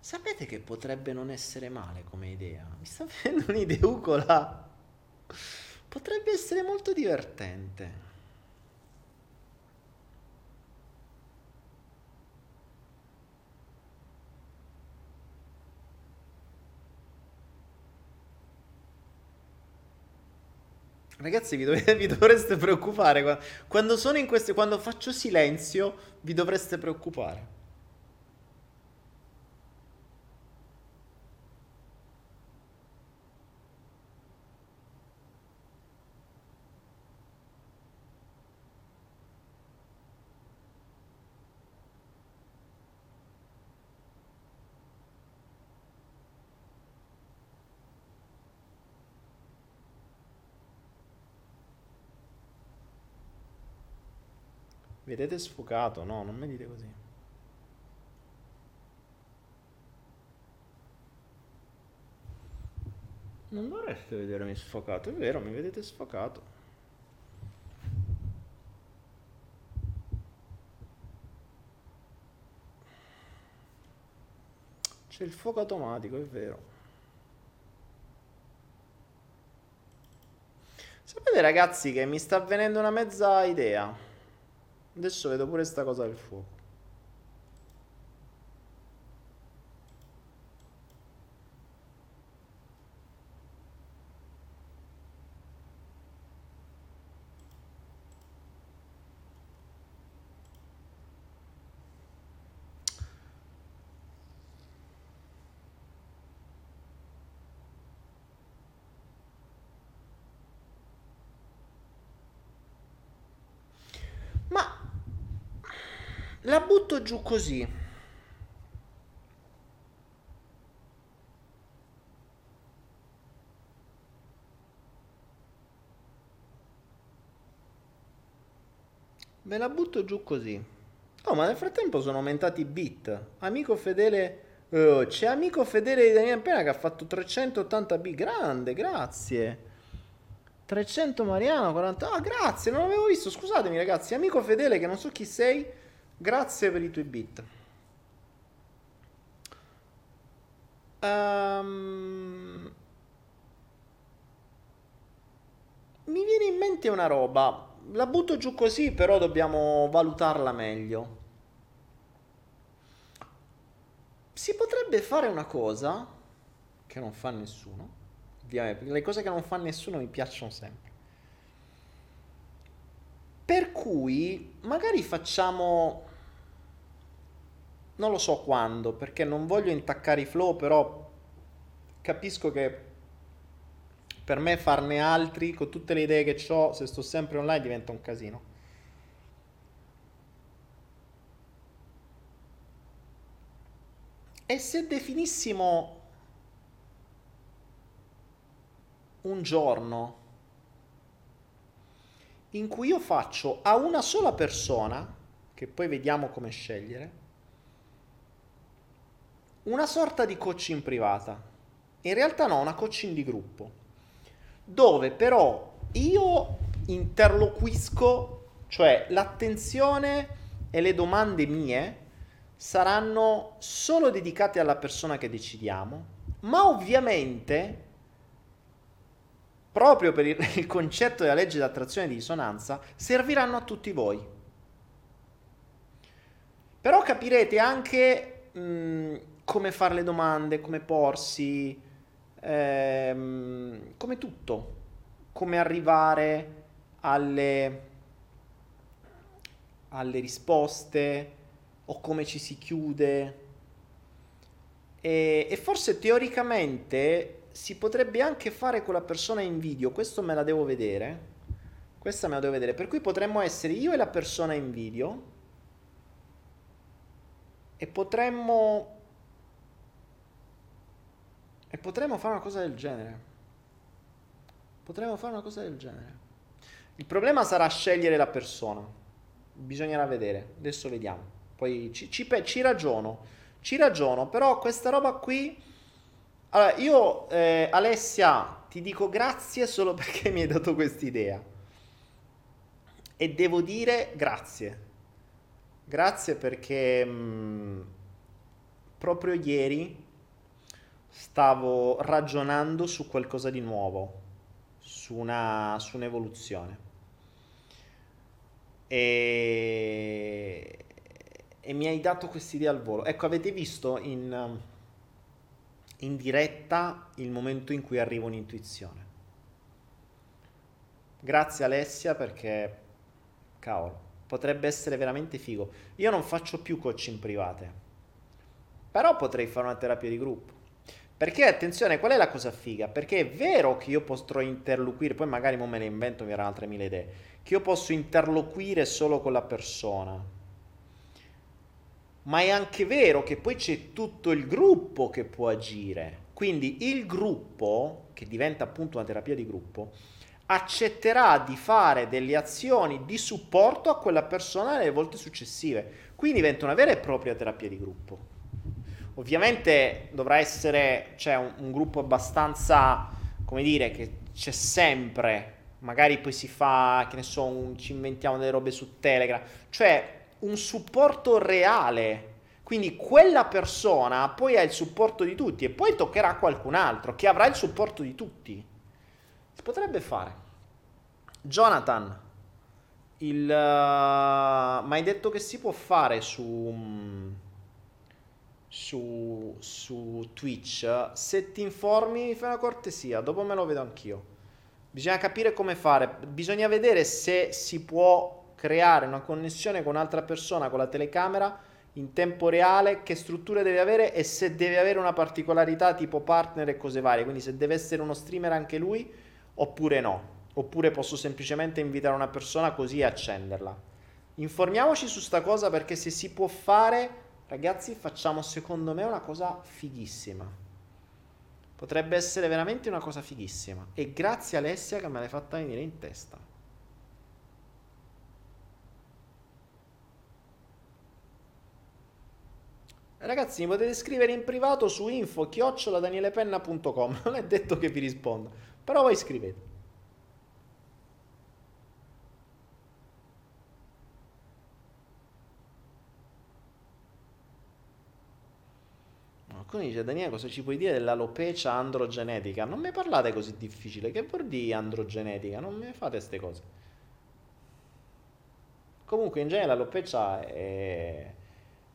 Sapete che potrebbe non essere male come idea? Mi sta venendo un'ideucola. Potrebbe essere molto divertente. Ragazzi, vi, dovete, vi, dovreste preoccupare. Quando sono in queste. Quando faccio silenzio, vi dovreste preoccupare. Vedete sfocato? No, non mi dite così. Non dovreste vedermi sfocato, è vero, mi vedete sfocato. C'è il fuoco automatico, è vero. Sapete ragazzi che mi sta venendo una mezza idea. Adesso vedo pure sta cosa del fuoco. La butto giù così. Me la butto giù così. Oh, ma nel frattempo sono aumentati i bit. Amico fedele... Oh, c'è amico fedele di Daniele Pena che ha fatto 380 bit. Grande, grazie. 300 Mariano, 40... Ah, grazie, non l'avevo visto. Scusatemi ragazzi. Amico fedele che non so chi sei Grazie per i tuoi bit. Um, mi viene in mente una roba. La butto giù così, però dobbiamo valutarla meglio. Si potrebbe fare una cosa che non fa nessuno. Ovviamente, le cose che non fa nessuno mi piacciono sempre. Per cui magari facciamo non lo so quando, perché non voglio intaccare i flow, però capisco che per me farne altri con tutte le idee che ho, se sto sempre online diventa un casino. E se definissimo un giorno in cui io faccio a una sola persona, che poi vediamo come scegliere, una sorta di coaching privata. In realtà no, una coaching di gruppo, dove però io interloquisco, cioè l'attenzione e le domande mie saranno solo dedicate alla persona che decidiamo, ma ovviamente, proprio per il, concetto della legge di attrazione e di risonanza, serviranno a tutti voi. Però capirete anche mh, come fare le domande, come porsi, ehm, come tutto, come arrivare alle, alle risposte o come ci si chiude. E, e forse teoricamente si potrebbe anche fare con la persona in video, questo me la devo vedere. Questa me la devo vedere, per cui potremmo essere io e la persona in video e potremmo e potremmo fare una cosa del genere. Potremmo fare una cosa del genere. Il problema sarà scegliere la persona. Bisognerà vedere. Adesso vediamo. Poi ci, ci, ci ragiono. Ci ragiono. Però questa roba qui Allora, io, eh, Alessia, ti dico grazie solo perché mi hai dato quest'idea. E devo dire grazie. Grazie perché mh, mm, proprio ieri stavo ragionando su qualcosa di nuovo, su, una, su un'evoluzione. E, e mi hai dato quest'idea al volo. Ecco, avete visto in, in diretta il momento in cui arriva un'intuizione. Grazie Alessia perché, cavolo, potrebbe essere veramente figo. Io non faccio più coaching private, però potrei fare una terapia di gruppo. Perché attenzione, qual è la cosa figa? Perché è vero che io posso interloquire, poi magari me ne invento, mi erano altre mille idee, che io posso interloquire solo con la persona. Ma è anche vero che poi c'è tutto il gruppo che può agire. Quindi il gruppo, che diventa appunto una terapia di gruppo, accetterà di fare delle azioni di supporto a quella persona nelle volte successive. Quindi diventa una vera e propria terapia di gruppo. Ovviamente dovrà essere cioè, un, un gruppo abbastanza, come dire, che c'è sempre, magari poi si fa, che ne so, un, ci inventiamo delle robe su Telegram, cioè un supporto reale. Quindi quella persona poi ha il supporto di tutti e poi toccherà a qualcun altro che avrà il supporto di tutti. Si potrebbe fare. Jonathan, il, uh, ma hai detto che si può fare su... Um, su, su Twitch, se ti informi mi fai una cortesia, dopo me lo vedo anch'io. Bisogna capire come fare, bisogna vedere se si può creare una connessione con un'altra persona con la telecamera in tempo reale, che strutture deve avere e se deve avere una particolarità tipo partner e cose varie, quindi se deve essere uno streamer anche lui oppure no, oppure posso semplicemente invitare una persona così e accenderla. Informiamoci su sta cosa perché se si può fare Ragazzi, facciamo secondo me una cosa fighissima. Potrebbe essere veramente una cosa fighissima. E grazie Alessia che me l'hai fatta venire in testa. Ragazzi, mi potete scrivere in privato su info-danielepenna.com. Non è detto che vi risponda, però voi scrivete. Qualcuno dice, Daniele, cosa ci puoi dire dell'alopecia androgenetica? Non mi parlate così difficile, che vuol dire androgenetica? Non mi fate queste cose. Comunque, in genere l'alopecia è,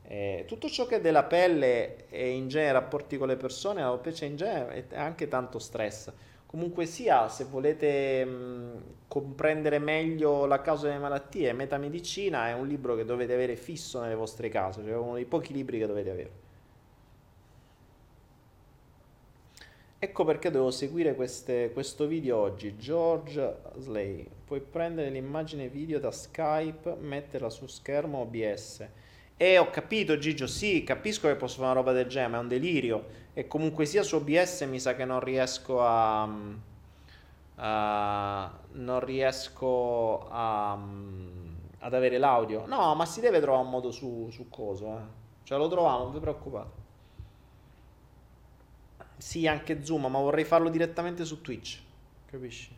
è, tutto ciò che è della pelle e in genere rapporti con le persone, l'alopecia in genere è anche tanto stress. Comunque sia, se volete mh, comprendere meglio la causa delle malattie, Metamedicina è un libro che dovete avere fisso nelle vostre case, cioè uno dei pochi libri che dovete avere. Ecco perché devo seguire queste, questo video oggi. George Slay. Puoi prendere l'immagine video da Skype, metterla su schermo OBS. E ho capito Gigio, sì, capisco che posso fare una roba del genere, ma è un delirio. E comunque sia su OBS mi sa che non riesco a... a non riesco a, ad avere l'audio. No, ma si deve trovare un modo su, su coso, eh. Cioè lo troviamo, non vi preoccupate. Sì, anche Zoom, ma vorrei farlo direttamente su Twitch. Capisci?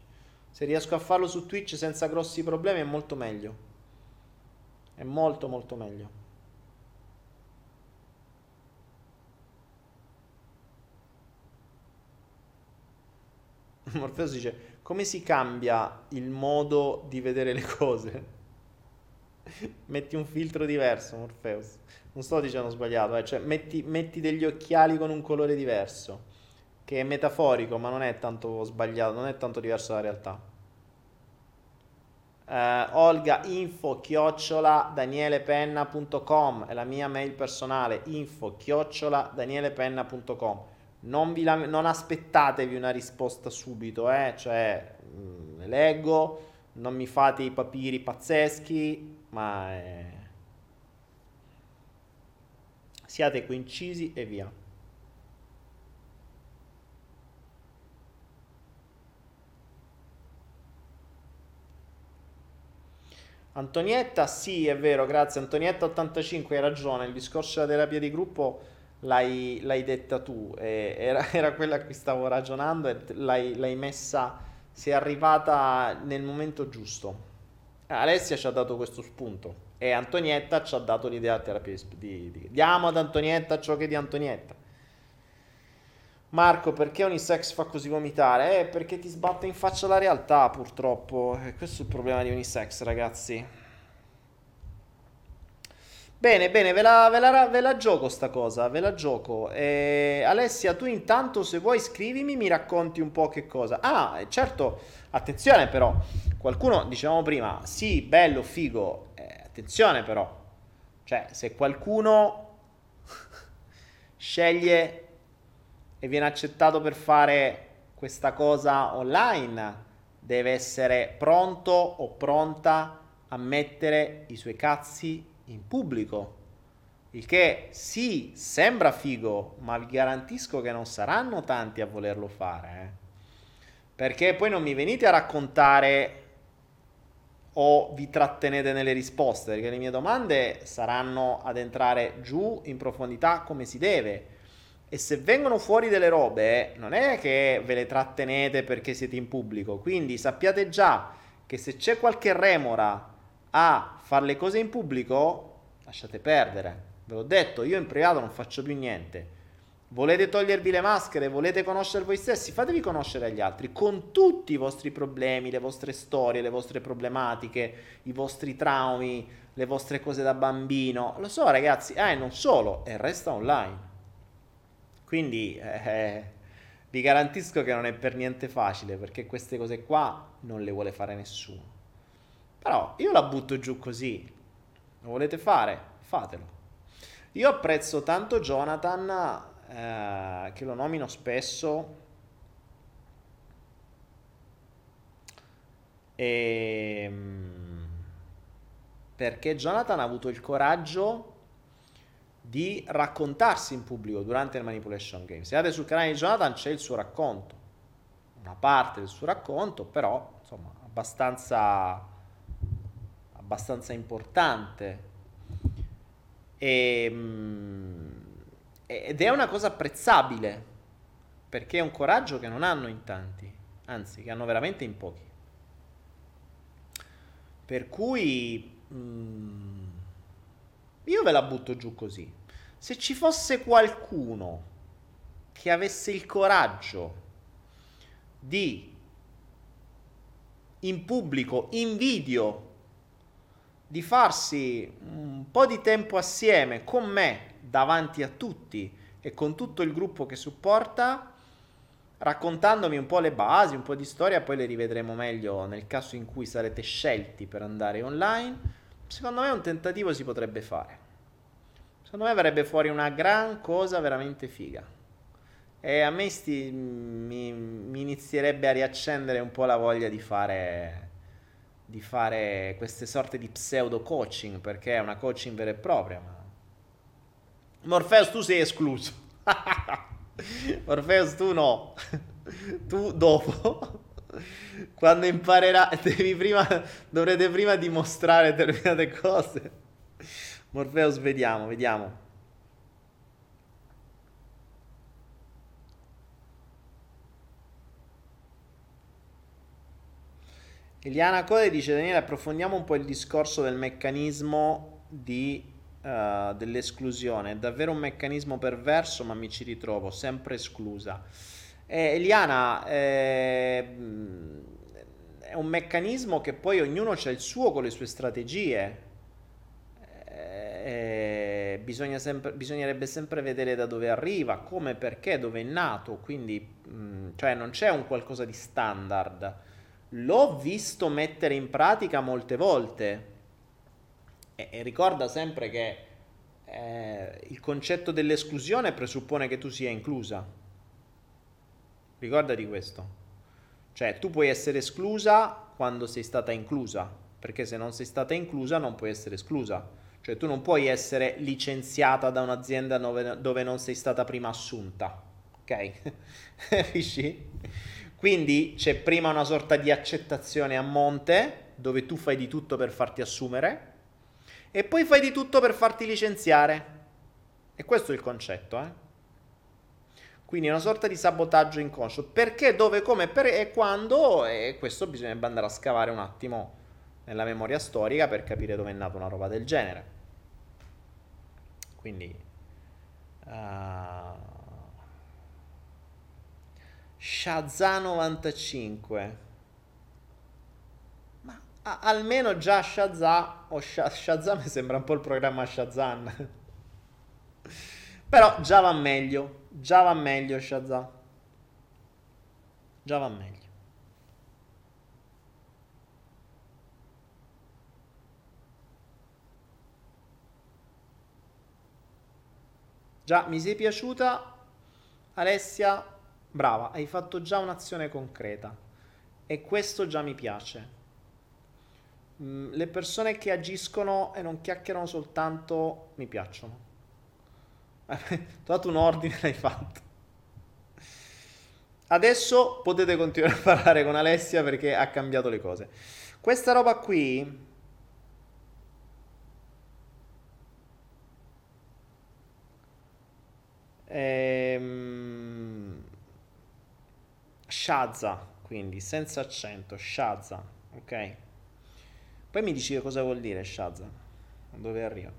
Se riesco a farlo su Twitch senza grossi problemi è molto meglio. È molto molto meglio. Morpheus dice, come si cambia il modo di vedere le cose? metti un filtro diverso, Morpheus. Non sto dicendo sbagliato, eh. cioè metti, metti degli occhiali con un colore diverso che è metaforico, ma non è tanto sbagliato, non è tanto diverso dalla realtà. Uh, Olga info chiocciola danielepenna.com è la mia mail personale info chiocciola danielepenna.com non, vi la, non aspettatevi una risposta subito eh? cioè mh, mm, leggo non mi fate i papiri pazzeschi ma eh, siate coincisi e via Antonietta, sì, è vero, grazie. Antonietta85, hai ragione. Il discorso della terapia di gruppo l'hai, l'hai detta tu, era, era, quella a cui stavo ragionando e l'hai, l'hai messa, sei arrivata nel momento giusto. Alessia ci ha dato questo spunto e Antonietta ci ha dato l'idea della terapia di, di, diamo ad Antonietta ciò che è di Antonietta. Marco, perché Unisex fa così vomitare? Eh, perché ti sbatte in faccia la realtà, purtroppo. E questo è il problema di Unisex, ragazzi. Bene, bene, ve la, ve la, ve la gioco sta cosa, ve la gioco. Eh, Alessia, tu intanto se vuoi scrivimi, mi racconti un po' che cosa. Ah, certo, attenzione però, qualcuno, dicevamo prima, sì, bello, figo, eh, attenzione però, cioè se qualcuno sceglie e viene accettato per fare questa cosa online, deve essere pronto o pronta a mettere i suoi cazzi in pubblico. Il che sì, sembra figo, ma vi garantisco che non saranno tanti a volerlo fare. Eh? Perché poi non mi venite a raccontare o vi trattenete nelle risposte, perché le mie domande saranno ad entrare giù in profondità come si deve e se vengono fuori delle robe, non è che ve le trattenete perché siete in pubblico. Quindi sappiate già che se c'è qualche remora a fare le cose in pubblico, lasciate perdere. Ve l'ho detto, io in privato non faccio più niente. Volete togliervi le maschere, volete conoscere voi stessi, fatevi conoscere agli altri con tutti i vostri problemi, le vostre storie, le vostre problematiche, i vostri traumi, le vostre cose da bambino. Lo so ragazzi, eh, non solo, e resta online. Quindi eh, vi garantisco che non è per niente facile perché queste cose qua non le vuole fare nessuno. Però io la butto giù così. Lo volete fare? Fatelo. Io apprezzo tanto Jonathan, eh, che lo nomino spesso. E, ehm, perché Jonathan ha avuto il coraggio di raccontarsi in pubblico durante il Manipulation Game. Se andate sul canale di Jonathan c'è il suo racconto, una parte del suo racconto, però insomma abbastanza, abbastanza importante. E, ehm, ed è una cosa apprezzabile, perché è un coraggio che non hanno in tanti, anzi che hanno veramente in pochi. Per cui mh, mm, io ve la butto giù così se ci fosse qualcuno che avesse il coraggio di in pubblico, in video, di farsi un po' di tempo assieme con me davanti a tutti e con tutto il gruppo che supporta, raccontandomi un po' le basi, un po' di storia, poi le rivedremo meglio nel caso in cui sarete scelti per andare online. Secondo me un tentativo si potrebbe fare. Secondo me verrebbe fuori una gran cosa veramente figa. E a me sti, mi, mi, inizierebbe a riaccendere un po' la voglia di fare, di fare queste sorte di pseudo coaching, perché è una coaching vera e propria. Ma... Morpheus, tu sei escluso. Morpheus, tu no. tu dopo. Quando imparerà, devi prima, dovrete prima dimostrare determinate cose. Morpheus, vediamo, vediamo. Eliana Code dice Daniele approfondiamo un po' il discorso del meccanismo di, uh, dell'esclusione. È davvero un meccanismo perverso ma mi ci ritrovo sempre esclusa. Eh, Eliana eh, è un meccanismo che poi ognuno ha il suo con le sue strategie eh, bisogna sempre, bisognerebbe sempre vedere da dove arriva, come, perché, dove è nato, quindi mh, mm, cioè non c'è un qualcosa di standard. L'ho visto mettere in pratica molte volte e, e ricorda sempre che eh, il concetto dell'esclusione presuppone che tu sia inclusa. Ricorda di questo. Cioè tu puoi essere esclusa quando sei stata inclusa, perché se non sei stata inclusa non puoi essere esclusa. Cioè tu non puoi essere licenziata da un'azienda dove, dove non sei stata prima assunta. Ok? Capisci? Quindi c'è prima una sorta di accettazione a monte, dove tu fai di tutto per farti assumere, e poi fai di tutto per farti licenziare. E questo è il concetto, eh? Quindi è una sorta di sabotaggio inconscio. Perché, dove, come per, e quando, e questo bisognerebbe andare a scavare un attimo nella memoria storica per capire dove è nata una roba del genere. Quindi... Uh, Shazam 95. Ma a, almeno già Shazam o Shaz, Shazam mi sembra un po' il programma Shazam. Però già va meglio. Già va meglio Shazam. Già va meglio. Già, mi sei piaciuta Alessia, brava, hai fatto già un'azione concreta e questo già mi piace. Mm, le persone che agiscono e non chiacchierano soltanto mi piacciono. Ho dato un ordine, l'hai fatto. Adesso potete continuare a parlare con Alessia perché ha cambiato le cose. Questa roba qui... Ehm... Shazza, quindi senza accento, Shazza, ok? Poi mi dici cosa vuol dire Shazza, dove arriva.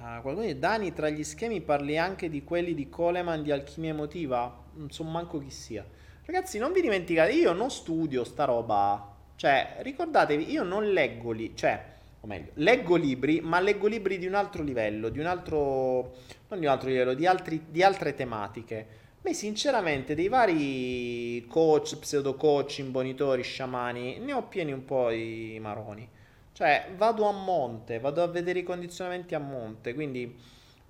Ah, qualcuno dice, Dani, tra gli schemi parli anche di quelli di Coleman di alchimia emotiva? Non so manco chi sia. Ragazzi, non vi dimenticate, io non studio sta roba. Cioè, ricordatevi, io non leggo lì, cioè, o meglio, leggo libri, ma leggo libri di un altro livello, di un altro, non di un altro livello, di, altri, di altre tematiche. Me sinceramente dei vari coach, pseudo coach, imbonitori, sciamani, ne ho pieni un po' i maroni. Cioè, vado a monte, vado a vedere i condizionamenti a monte, quindi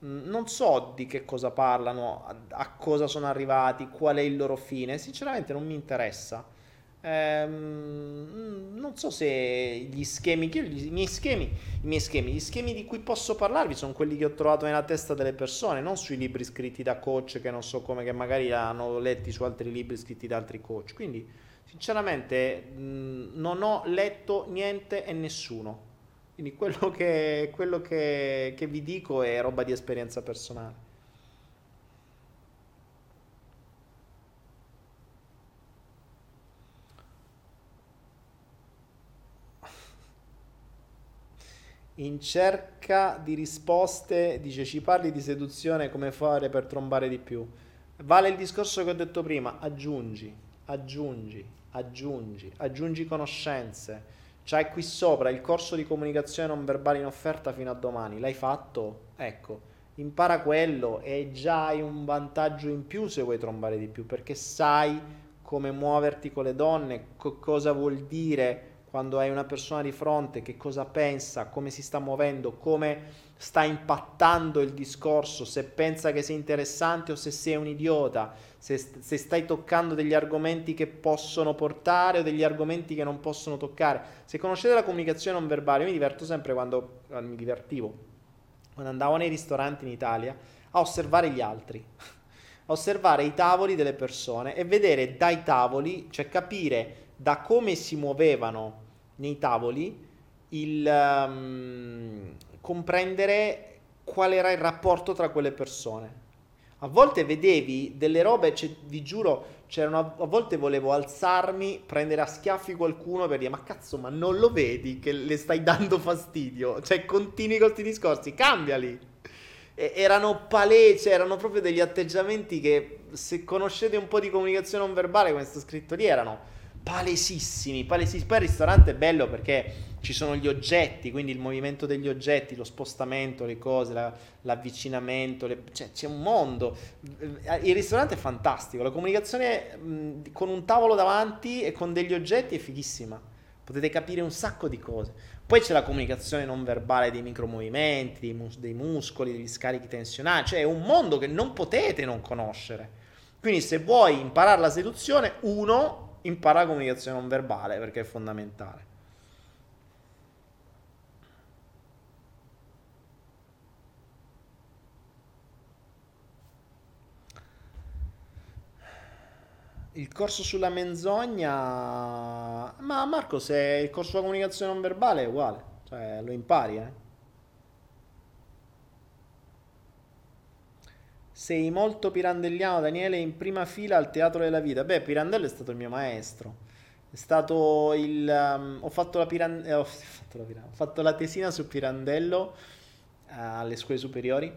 mm, non so di che cosa parlano, a, a, cosa sono arrivati, qual è il loro fine, sinceramente non mi interessa. Ehm, non so se gli schemi, i miei schemi, i miei schemi, gli schemi di cui posso parlarvi sono quelli che ho trovato nella testa delle persone, non sui libri scritti da coach che non so come, che magari hanno letti su altri libri scritti da altri coach. Quindi Sinceramente mh, non ho letto niente e nessuno. Quindi quello, che, quello che, che vi dico è roba di esperienza personale. In cerca di risposte, dice ci parli di seduzione, come fare per trombare di più. Vale il discorso che ho detto prima, aggiungi, aggiungi, aggiungi, aggiungi conoscenze. C'hai qui sopra il corso di comunicazione non verbale in offerta fino a domani. L'hai fatto? Ecco, impara quello e già hai un vantaggio in più se vuoi trombare di più, perché sai come muoverti con le donne, co- cosa vuol dire quando hai una persona di fronte, che cosa pensa, come si sta muovendo, come sta impattando il discorso, se pensa che sia interessante o se sei un idiota, se, se, stai toccando degli argomenti che possono portare o degli argomenti che non possono toccare. Se conoscete la comunicazione non verbale, io mi diverto sempre quando eh, mi divertivo, quando andavo nei ristoranti in Italia, a osservare gli altri, a osservare i tavoli delle persone e vedere dai tavoli, cioè capire da come si muovevano nei tavoli, il um, comprendere qual era il rapporto tra quelle persone. A volte vedevi delle robe, cioè, vi giuro, c'erano, a volte volevo alzarmi, prendere a schiaffi qualcuno per dire ma cazzo, ma non lo vedi che le stai dando fastidio? Cioè continui con questi discorsi, cambiali. E, erano palesi, erano proprio degli atteggiamenti che se conoscete un po' di comunicazione non verbale, come sta scritto lì, erano palesissimi, palesissimi. Poi il ristorante è bello perché ci sono gli oggetti, quindi il movimento degli oggetti, lo spostamento, le cose, la, l'avvicinamento, le, cioè, c'è un mondo. Il ristorante è fantastico, la comunicazione mh, con un tavolo davanti e con degli oggetti è fighissima. Potete capire un sacco di cose. Poi c'è la comunicazione non verbale dei micromovimenti, dei, mus- dei muscoli, degli scarichi tensionali, cioè è un mondo che non potete non conoscere. Quindi se vuoi imparare la seduzione, uno, impara la comunicazione non verbale perché è fondamentale. il corso sulla menzogna. Ma Marco, se il corso sulla comunicazione non verbale è uguale, cioè lo impari, eh. Sei molto pirandelliano, Daniele, in prima fila al Teatro della Vita. Beh, Pirandello è stato il mio maestro. È stato il... Um, ho, fatto la piran- eh, ho, fatto piran- ho fatto la tesina su Pirandello uh, alle scuole superiori.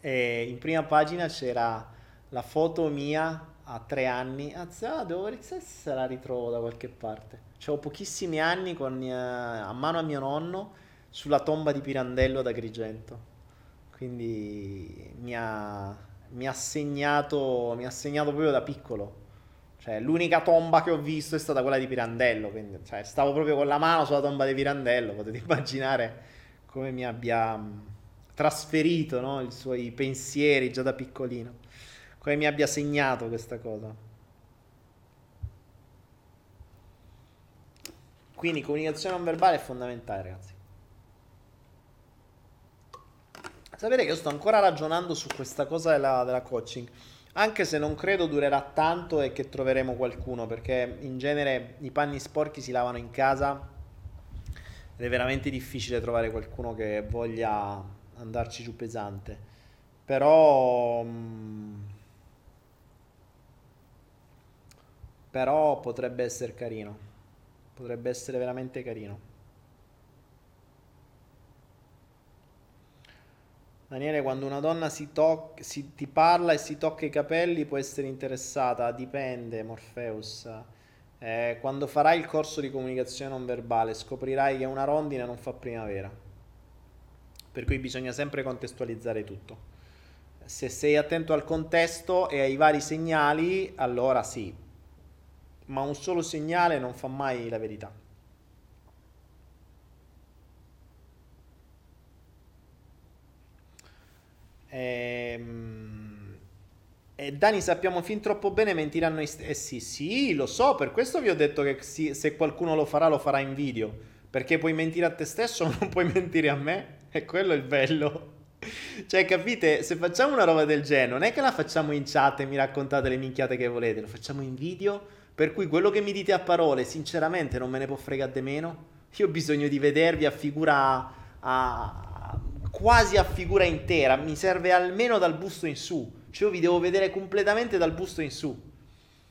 E in prima pagina c'era la foto mia a tre anni. Anzi, ah, devo vedere se la ritrovo da qualche parte. C'avevo pochissimi anni con, uh, a mano a mio nonno sulla tomba di Pirandello ad Agrigento quindi mi ha, mi ha, segnato, mi ha segnato proprio da piccolo. Cioè, l'unica tomba che ho visto è stata quella di Pirandello, quindi cioè, stavo proprio con la mano sulla tomba di Pirandello, potete immaginare come mi abbia trasferito no? i suoi pensieri già da piccolino, come mi abbia segnato questa cosa. Quindi comunicazione non verbale è fondamentale, ragazzi. Sapete che io sto ancora ragionando su questa cosa della, della coaching, anche se non credo durerà tanto e che troveremo qualcuno, perché in genere i panni sporchi si lavano in casa ed è veramente difficile trovare qualcuno che voglia andarci giù pesante. Però... Mm, però potrebbe essere carino. Potrebbe essere veramente carino. Daniele, quando una donna si toc- si, ti parla e si tocca i capelli può essere interessata, dipende, Morpheus. Eh, quando farai il corso di comunicazione non verbale scoprirai che una rondine non fa primavera, per cui bisogna sempre contestualizzare tutto. Se sei attento al contesto e ai vari segnali, allora sì, ma un solo segnale non fa mai la verità. Ehm, e Dani sappiamo fin troppo bene mentire a noi stessi. Eh sì, sì, lo so, per questo vi ho detto che sì, se qualcuno lo farà, lo farà in video. Perché puoi mentire a te stesso, ma non puoi mentire a me. E quello è il bello. Cioè, capite? Se facciamo una roba del genere, non è che la facciamo in chat e mi raccontate le minchiate che volete, lo facciamo in video. Per cui quello che mi dite a parole, sinceramente, non me ne può fregare di meno. Io ho bisogno di vedervi a figura a, quasi a figura intera, mi serve almeno dal busto in su, cioè io vi devo vedere completamente dal busto in su.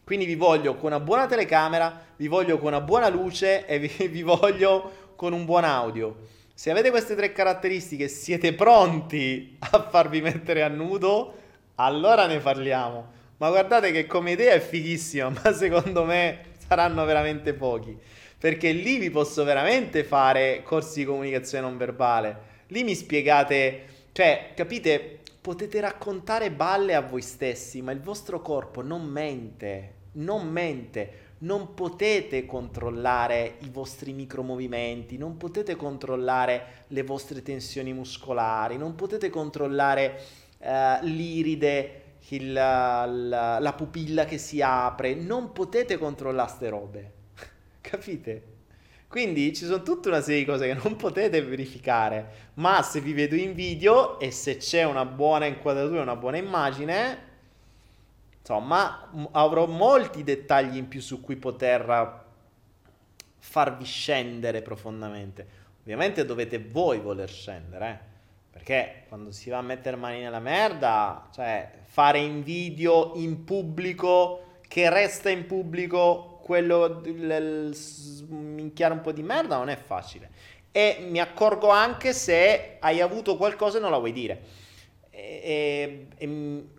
Quindi vi voglio con una buona telecamera, vi voglio con una buona luce e vi, vi voglio con un buon audio. Se avete queste tre caratteristiche siete pronti a farvi mettere a nudo, allora ne parliamo. Ma guardate che come idea è fighissima, ma secondo me saranno veramente pochi. Perché lì vi posso veramente fare corsi di comunicazione non verbale Lì mi spiegate, cioè, capite, potete raccontare balle a voi stessi, ma il vostro corpo non mente, non mente. Non potete controllare i vostri micromovimenti, non potete controllare le vostre tensioni muscolari, non potete controllare uh, l'iride, il, la, la pupilla che si apre, non potete controllare queste robe. Capite? Quindi ci sono tutta una serie di cose che non potete verificare, ma se vi vedo in video e se c'è una buona inquadratura, una buona immagine, insomma, avrò molti dettagli in più su cui poter farvi scendere profondamente. Ovviamente dovete voi voler scendere, eh? perché quando si va a mettere mani nella merda, cioè fare in video in pubblico che resta in pubblico quello minchiare un po' di merda non è facile. E mi accorgo anche se hai avuto qualcosa e non la vuoi dire. E, e, e mi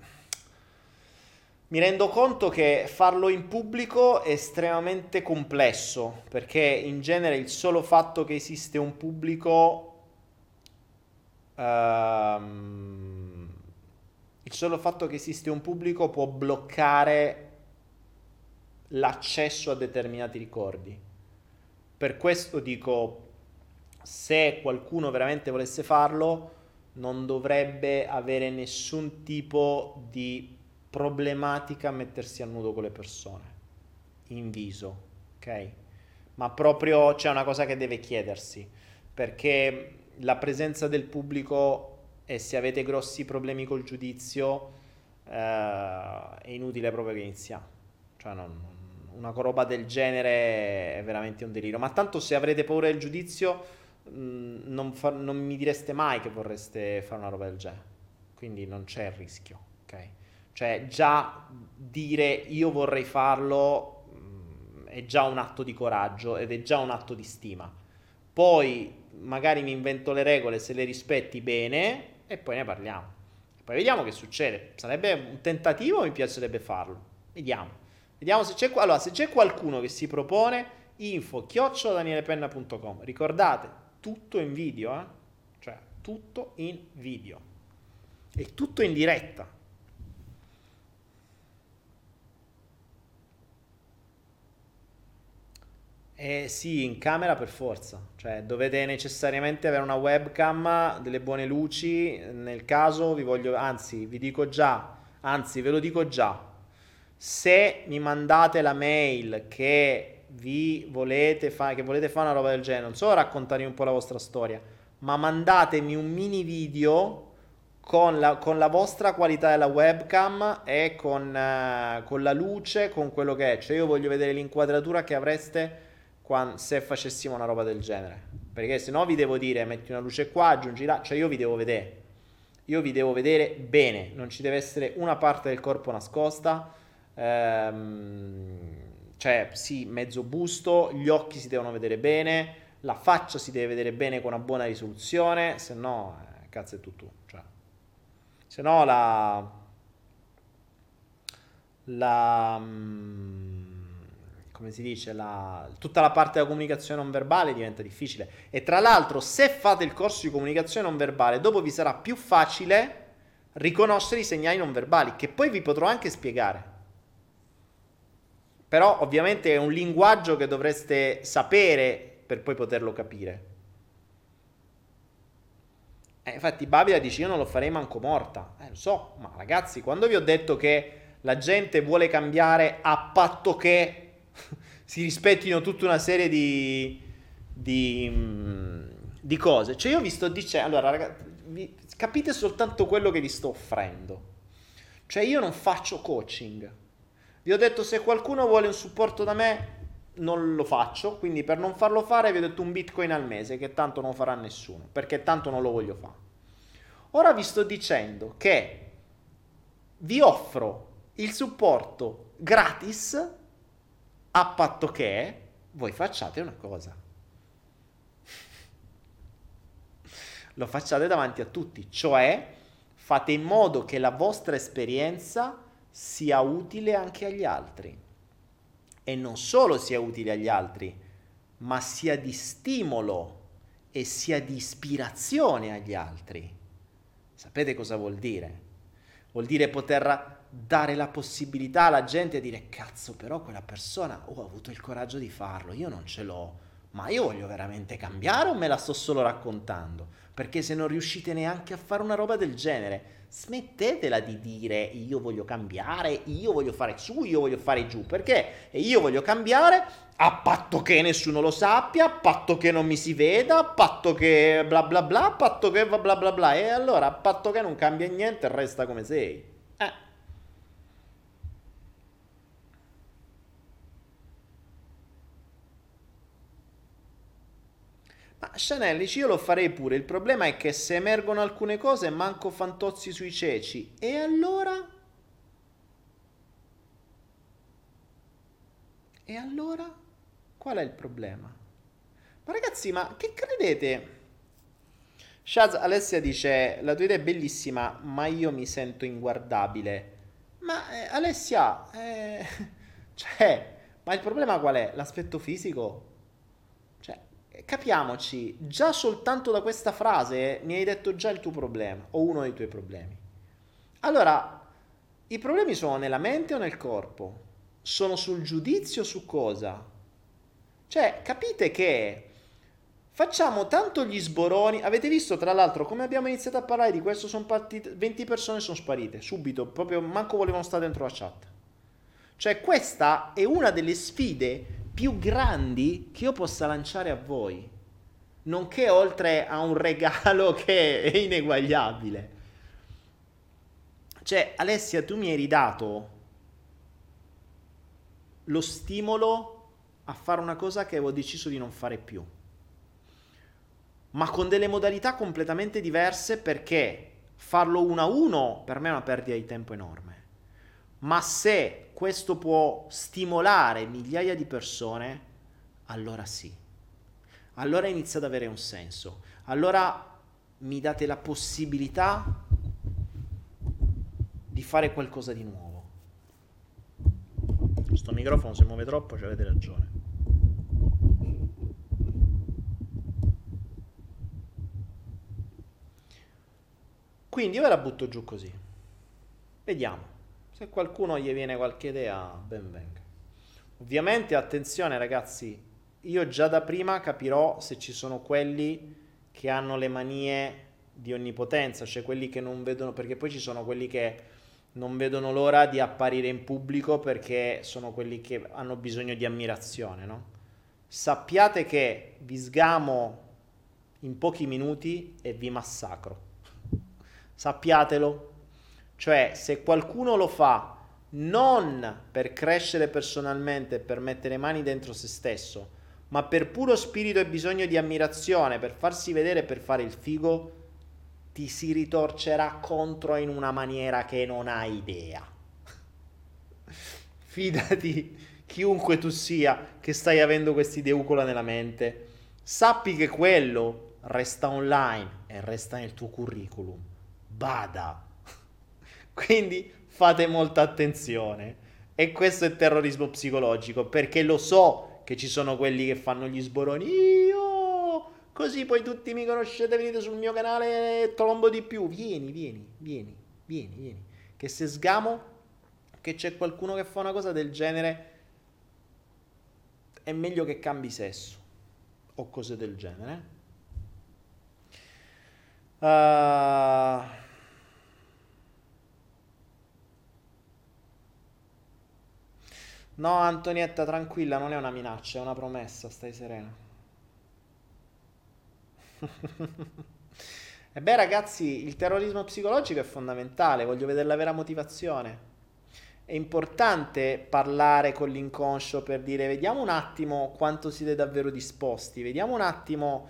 rendo conto che farlo in pubblico è estremamente complesso, perché in genere il solo fatto che esiste un pubblico... Um, il solo fatto che esiste un pubblico può bloccare l'accesso a determinati ricordi. Per questo dico, se qualcuno veramente volesse farlo, non dovrebbe avere nessun tipo di problematica mettersi a nudo con le persone, in viso, ok? Ma proprio c'è una cosa che deve chiedersi, perché la presenza del pubblico e se avete grossi problemi col giudizio, eh, è inutile proprio che iniziamo. Cioè, non, una roba del genere è veramente un delirio. Ma tanto se avrete paura del giudizio, mh, mm, non, fa, non mi direste mai che vorreste fare una roba del genere. Quindi non c'è il rischio, ok? Cioè, già dire io vorrei farlo mh, mm, è già un atto di coraggio ed è già un atto di stima. Poi magari mi invento le regole se le rispetti bene e poi ne parliamo. Poi vediamo che succede. Sarebbe un tentativo, mi piacerebbe farlo. Vediamo. Vediamo se c'è, allora, se c'è qualcuno che si propone info chioccioladanielepenna.com. Ricordate, tutto in video, eh? Cioè, tutto in video. E tutto in diretta. Eh sì, in camera per forza, cioè dovete necessariamente avere una webcam, delle buone luci, nel caso vi voglio, anzi vi dico già, anzi ve lo dico già, se mi mandate la mail che vi volete fare, che volete fare una roba del genere, non solo raccontarmi un po' la vostra storia, ma mandatemi un mini video con la, con la vostra qualità della webcam e con, uh, con la luce, con quello che è. Cioè io voglio vedere l'inquadratura che avreste quando, se facessimo una roba del genere. Perché se no vi devo dire metti una luce qua, aggiungi là, cioè io vi devo vedere. Io vi devo vedere bene, non ci deve essere una parte del corpo nascosta. Ehm, cioè sì, mezzo busto, gli occhi si devono vedere bene, la faccia si deve vedere bene con una buona risoluzione, se no, eh, cazzo è tutto. Cioè, se no la... la mm, come si dice, la, tutta la parte della comunicazione non verbale diventa difficile. E tra l'altro, se fate il corso di comunicazione non verbale, dopo vi sarà più facile riconoscere i segnali non verbali, che poi vi potrò anche spiegare. Però ovviamente è un linguaggio che dovreste sapere per poi poterlo capire. Eh, infatti Babila dice io non lo farei manco morta. Eh, lo so, ma ragazzi, quando vi ho detto che la gente vuole cambiare a patto che si rispettino tutta una serie di, di, mm, di cose. Cioè io vi sto dicendo, allora ragazzi, capite soltanto quello che vi sto offrendo. Cioè io non faccio coaching. Vi ho detto se qualcuno vuole un supporto da me non lo faccio, quindi per non farlo fare vi ho detto un bitcoin al mese che tanto non farà nessuno, perché tanto non lo voglio fare. Ora vi sto dicendo che vi offro il supporto gratis a patto che voi facciate una cosa. Lo facciate davanti a tutti, cioè fate in modo che la vostra esperienza sia utile anche agli altri. E non solo sia utile agli altri, ma sia di stimolo e sia di ispirazione agli altri. Sapete cosa vuol dire? Vuol dire poter dare la possibilità alla gente di dire cazzo però quella persona oh, ha avuto il coraggio di farlo, io non ce l'ho, ma io voglio veramente cambiare o me la sto solo raccontando? Perché se non riuscite neanche a fare una roba del genere, smettetela di dire io voglio cambiare, io voglio fare su, io voglio fare giù, perché io voglio cambiare a patto che nessuno lo sappia, a patto che non mi si veda, a patto che bla bla bla, a patto che bla bla bla, e allora a patto che non cambia niente resta come sei. Eh. Chanel dice io lo farei pure, il problema è che se emergono alcune cose manco fantozzi sui ceci. E allora? E allora? Qual è il problema? Ma ragazzi, ma che credete? Shaz Alessia dice la tua idea è bellissima, ma io mi sento inguardabile. Ma eh, Alessia, eh, cioè, ma il problema qual è? L'aspetto fisico? Capiamoci, già soltanto da questa frase mi hai detto già il tuo problema o uno dei tuoi problemi. Allora, i problemi sono nella mente o nel corpo? Sono sul giudizio su cosa? Cioè, capite che facciamo tanto gli sboroni. Avete visto, tra l'altro, come abbiamo iniziato a parlare di questo? Sono partite 20 persone sono sparite subito, proprio manco volevano stare dentro la chat. Cioè, questa è una delle sfide più grandi che io possa lanciare a voi, nonché oltre a un regalo che è ineguagliabile. Cioè, Alessia, tu mi hai ridato lo stimolo a fare una cosa che avevo deciso di non fare più. Ma con delle modalità completamente diverse perché farlo uno a uno per me è una perdita di tempo enorme. Ma se questo può stimolare migliaia di persone, allora sì. Allora inizia ad avere un senso. Allora mi date la possibilità di fare qualcosa di nuovo. Questo microfono si muove troppo, ci avete ragione. Quindi io ve la butto giù così. Vediamo. Se qualcuno gli viene qualche idea, ben venga. Ovviamente, attenzione ragazzi, io già da prima capirò se ci sono quelli che hanno le manie di onnipotenza, cioè quelli che non vedono, perché poi ci sono quelli che non vedono l'ora di apparire in pubblico perché sono quelli che hanno bisogno di ammirazione, no? Sappiate che vi sgamo in pochi minuti e vi massacro. Sappiatelo. Cioè, se qualcuno lo fa non per crescere personalmente, per mettere mani dentro se stesso, ma per puro spirito e bisogno di ammirazione, per farsi vedere, per fare il figo, ti si ritorcerà contro in una maniera che non hai idea. Fidati, chiunque tu sia che stai avendo quest'ideucola nella mente, sappi che quello resta online e resta nel tuo curriculum. Bada. Quindi fate molta attenzione. E questo è terrorismo psicologico, perché lo so che ci sono quelli che fanno gli sboroni. Io Così poi tutti mi conoscete, venite sul mio canale e trombo di più. Vieni, vieni, vieni, vieni, vieni. Che se sgamo che c'è qualcuno che fa una cosa del genere, è meglio che cambi sesso o cose del genere. Uh... No, Antonietta, tranquilla, non è una minaccia, è una promessa, stai serena. E beh ragazzi, il terrorismo psicologico è fondamentale, voglio vedere la vera motivazione. È importante parlare con l'inconscio per dire vediamo un attimo quanto siete davvero disposti, vediamo un attimo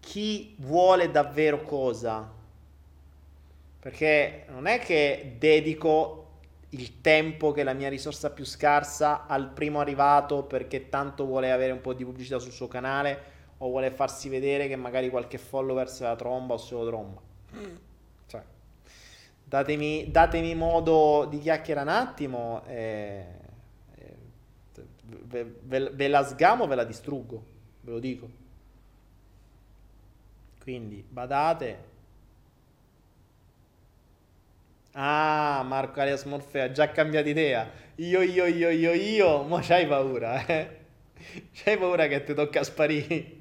chi vuole davvero cosa. Perché non è che dedico il tempo che è la mia risorsa più scarsa al primo arrivato perché tanto vuole avere un po' di pubblicità sul suo canale o vuole farsi vedere che magari qualche follower se la tromba o se lo tromba. Mm. Cioè, datemi, datemi, modo di chiacchierare un attimo e, e ve, ve, ve la sgamo, ve la distruggo, ve lo dico. Quindi badate. Ah, Marco Alias Morfeo ha già cambiato idea. Io, io, io, io, io. Ma c'hai paura, eh? C'hai paura che ti tocca sparire?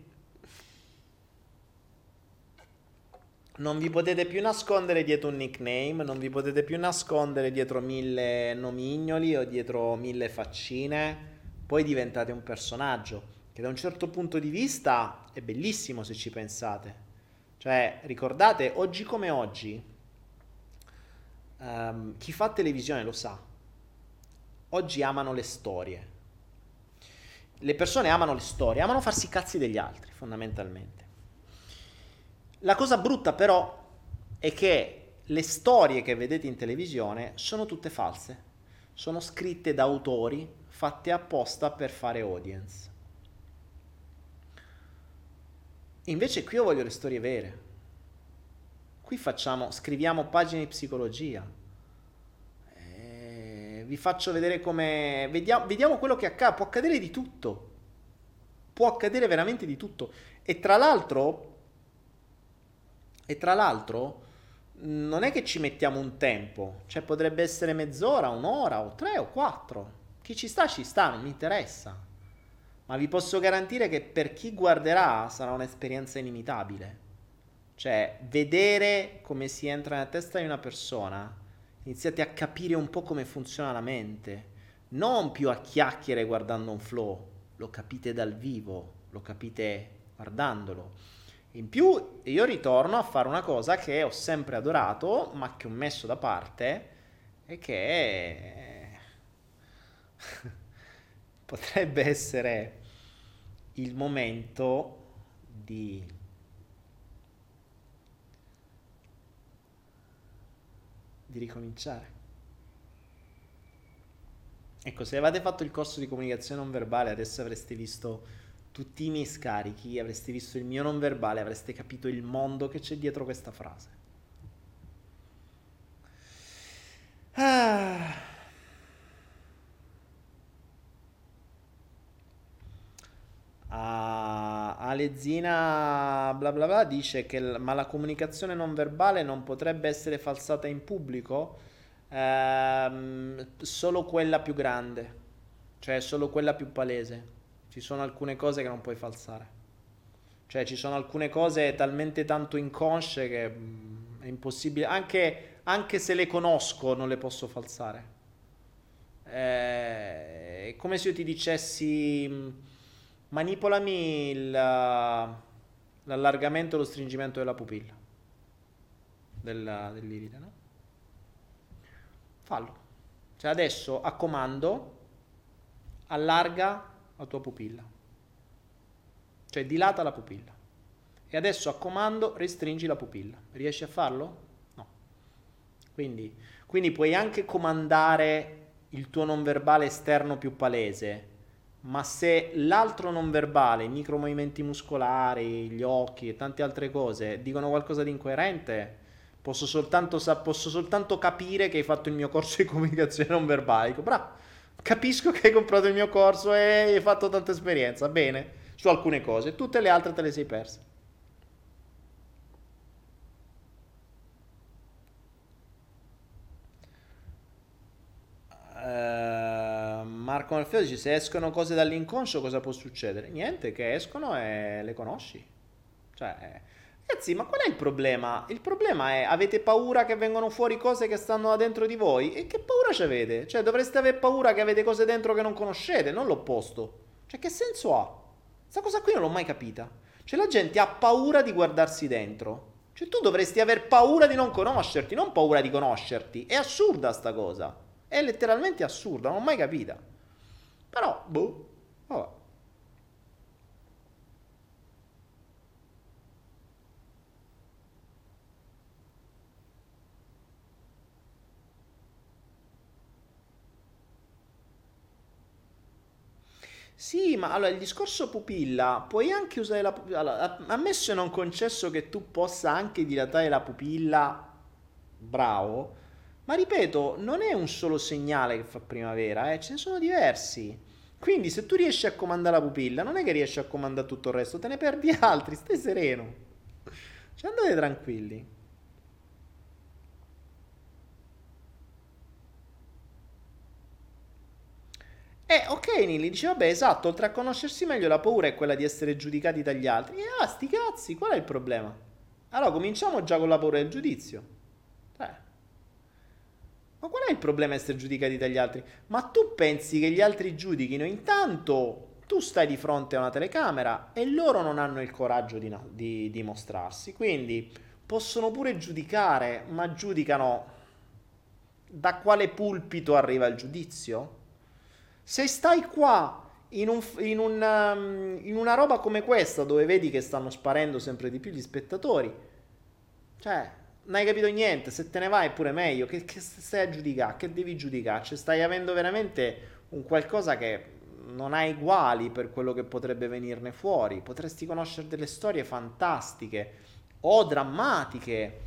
non vi potete più nascondere dietro un nickname, non vi potete più nascondere dietro mille nomignoli o dietro mille faccine, poi diventate un personaggio che da un certo punto di vista è bellissimo se ci pensate. Cioè, ricordate, oggi come oggi, um, chi fa televisione lo sa, oggi amano le storie. Le persone amano le storie, amano farsi i cazzi degli altri, fondamentalmente. La cosa brutta però è che le storie che vedete in televisione sono tutte false, sono scritte da autori fatte apposta per fare audience. Invece qui io voglio le storie vere. Qui facciamo, scriviamo pagine di psicologia. Eh, vi faccio vedere come... Vediamo, vediamo quello che accade. Può accadere di tutto. Può accadere veramente di tutto. E tra l'altro e tra l'altro non è che ci mettiamo un tempo, cioè potrebbe essere mezz'ora, un'ora o tre o quattro. Chi ci sta ci sta, non mi interessa. Ma vi posso garantire che per chi guarderà sarà un'esperienza inimitabile. Cioè, vedere come si entra nella testa di una persona, iniziate a capire un po' come funziona la mente. Non più a chiacchiere guardando un flow, lo capite dal vivo, lo capite guardandolo. In più io ritorno a fare una cosa che ho sempre adorato, ma che ho messo da parte, e che potrebbe essere il momento di di ricominciare. Ecco, se avete fatto il corso di comunicazione non verbale, adesso avreste visto tutti i miei scarichi, avreste visto il mio non verbale, avreste capito il mondo che c'è dietro questa frase. Ah. Uh, Alezzina bla bla bla dice che ma la comunicazione non verbale non potrebbe essere falsata in pubblico? Uh, solo quella più grande cioè solo quella più palese. Ci sono alcune cose che non puoi falsare. Cioè ci sono alcune cose talmente tanto inconsce che mm, è impossibile. Anche, anche se le conosco non le posso falsare. Eh, è come se io ti dicessi mm, manipolami il, l'allargamento e lo stringimento della pupilla della, dell'iride, no? Fallo. Cioè adesso a comando allarga la tua pupilla. Cioè dilata la pupilla. E adesso a comando restringi la pupilla. Riesci a farlo? No. Quindi, quindi puoi anche comandare il tuo non verbale esterno più palese ma se l'altro non verbale, i micromovimenti muscolari, gli occhi e tante altre cose dicono qualcosa di incoerente, posso soltanto, posso soltanto capire che hai fatto il mio corso di comunicazione non verbale. Dico, bravo, capisco che hai comprato il mio corso e hai fatto tanta esperienza, bene, su alcune cose, tutte le altre te le sei perse. Uh, Marco Alfeo dice se escono cose dall'inconscio cosa può succedere? Niente, che escono e le conosci. Cioè, eh, ragazzi, ma qual è il problema? Il problema è avete paura che vengano fuori cose che stanno dentro di voi? E che paura ci avete? Cioè, dovreste avere paura che avete cose dentro che non conoscete, non l'opposto. Cioè, che senso ha? Questa cosa qui non l'ho mai capita. Cioè, la gente ha paura di guardarsi dentro. Cioè, tu dovresti aver paura di non conoscerti, non paura di conoscerti. È assurda sta cosa. È letteralmente assurda, non l'ho mai capita. Però, boh, vabbè. Sì, ma allora il discorso pupilla, puoi anche usare la pupilla. Allora, ammesso e non concesso che tu possa anche dilatare la pupilla, bravo, ma ripeto, non è un solo segnale che fa primavera, eh? ce ne sono diversi. Quindi se tu riesci a comandare la pupilla, non è che riesci a comandare tutto il resto, te ne perdi altri, stai sereno. Cioè andate tranquilli. Eh, ok, Nili dice, vabbè, esatto, oltre a conoscersi meglio, la paura è quella di essere giudicati dagli altri. E ah, sti cazzi, qual è il problema? Allora, cominciamo già con la paura del giudizio. Ma qual è il problema essere giudicati dagli altri? Ma tu pensi che gli altri giudichino? Intanto tu stai di fronte a una telecamera e loro non hanno il coraggio di, di, di mostrarsi. Quindi possono pure giudicare, ma giudicano da quale pulpito arriva il giudizio? Se stai qua in, un, in, un, um, in, una roba come questa, dove vedi che stanno sparendo sempre di più gli spettatori, cioè, non hai capito niente, se te ne vai è pure meglio, che, che stai a giudicare, che devi giudicare, cioè stai avendo veramente un qualcosa che non hai uguali per quello che potrebbe venirne fuori, potresti conoscere delle storie fantastiche o drammatiche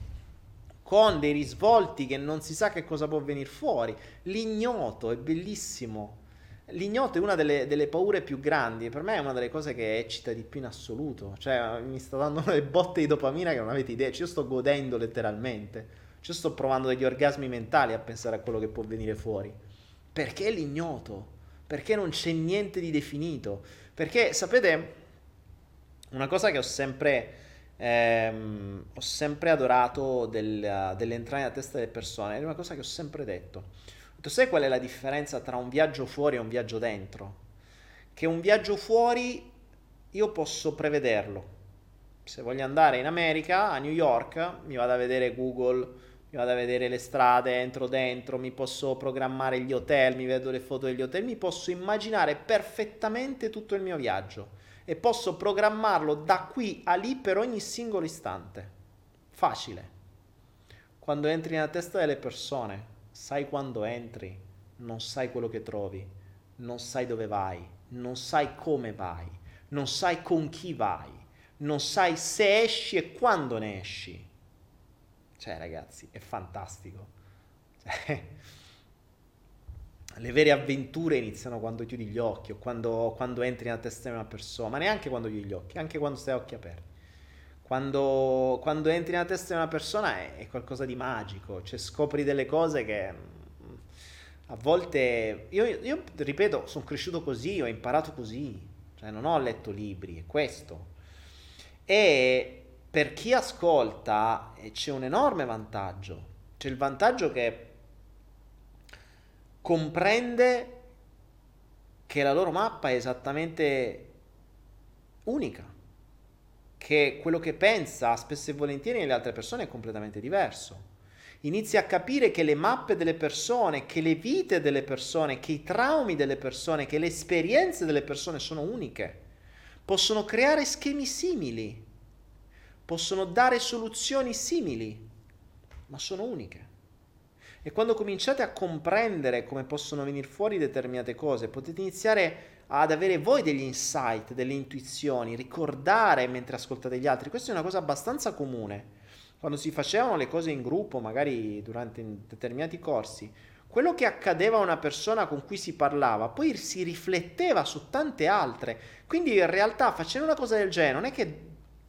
con dei risvolti che non si sa che cosa può venire fuori, l'ignoto è bellissimo, L'ignoto è una delle, delle, paure più grandi, per me è una delle cose che eccita di più in assoluto, cioè mi sta dando delle botte di dopamina che non avete idea, cioè, io sto godendo letteralmente, cioè sto provando degli orgasmi mentali a pensare a quello che può venire fuori, perché l'ignoto, perché non c'è niente di definito, perché sapete, una cosa che ho sempre, ehm, ho sempre adorato del, dell'entrare nella testa delle persone, è una cosa che ho sempre detto tu sai qual è la differenza tra un viaggio fuori e un viaggio dentro? Che un viaggio fuori io posso prevederlo. Se voglio andare in America, a New York, mi vado a vedere Google mi vado a vedere le strade, entro dentro, mi posso programmare gli hotel, mi vedo le foto degli hotel, mi posso immaginare perfettamente tutto il mio viaggio e posso programmarlo da qui a lì per ogni singolo istante. Facile. Quando entri nella testa delle persone, sai quando entri, non sai quello che trovi, non sai dove vai, non sai come vai, non sai con chi vai, non sai se esci e quando ne esci cioè, ragazzi, è fantastico. Cioè, le vere avventure iniziano quando chiudi gli occhi o quando, quando, entri nella testa di una persona, ma neanche quando chiudi gli occhi, anche quando stai a occhi aperti. Quando, quando entri nella testa di una persona è, è, qualcosa di magico, cioè scopri delle cose che mm, a volte... Io, io ripeto, sono cresciuto così, ho imparato così, cioè non ho letto libri, è questo. E per chi ascolta eh, c'è un enorme vantaggio. C'è il vantaggio che comprende che la loro mappa è esattamente unica, che quello che pensa spesso e volentieri nelle altre persone è completamente diverso. Inizia a capire che le mappe delle persone, che le vite delle persone, che i traumi delle persone, che le esperienze delle persone sono uniche. Possono creare schemi simili possono dare soluzioni simili, ma sono uniche. E quando cominciate a comprendere come possono venire fuori determinate cose, potete iniziare ad avere voi degli insight, delle intuizioni, ricordare mentre ascoltate gli altri. Questa è una cosa abbastanza comune. Quando si facevano le cose in gruppo, magari durante determinati corsi, quello che accadeva a una persona con cui si parlava, poi si rifletteva su tante altre. Quindi in realtà facendo una cosa del genere non è che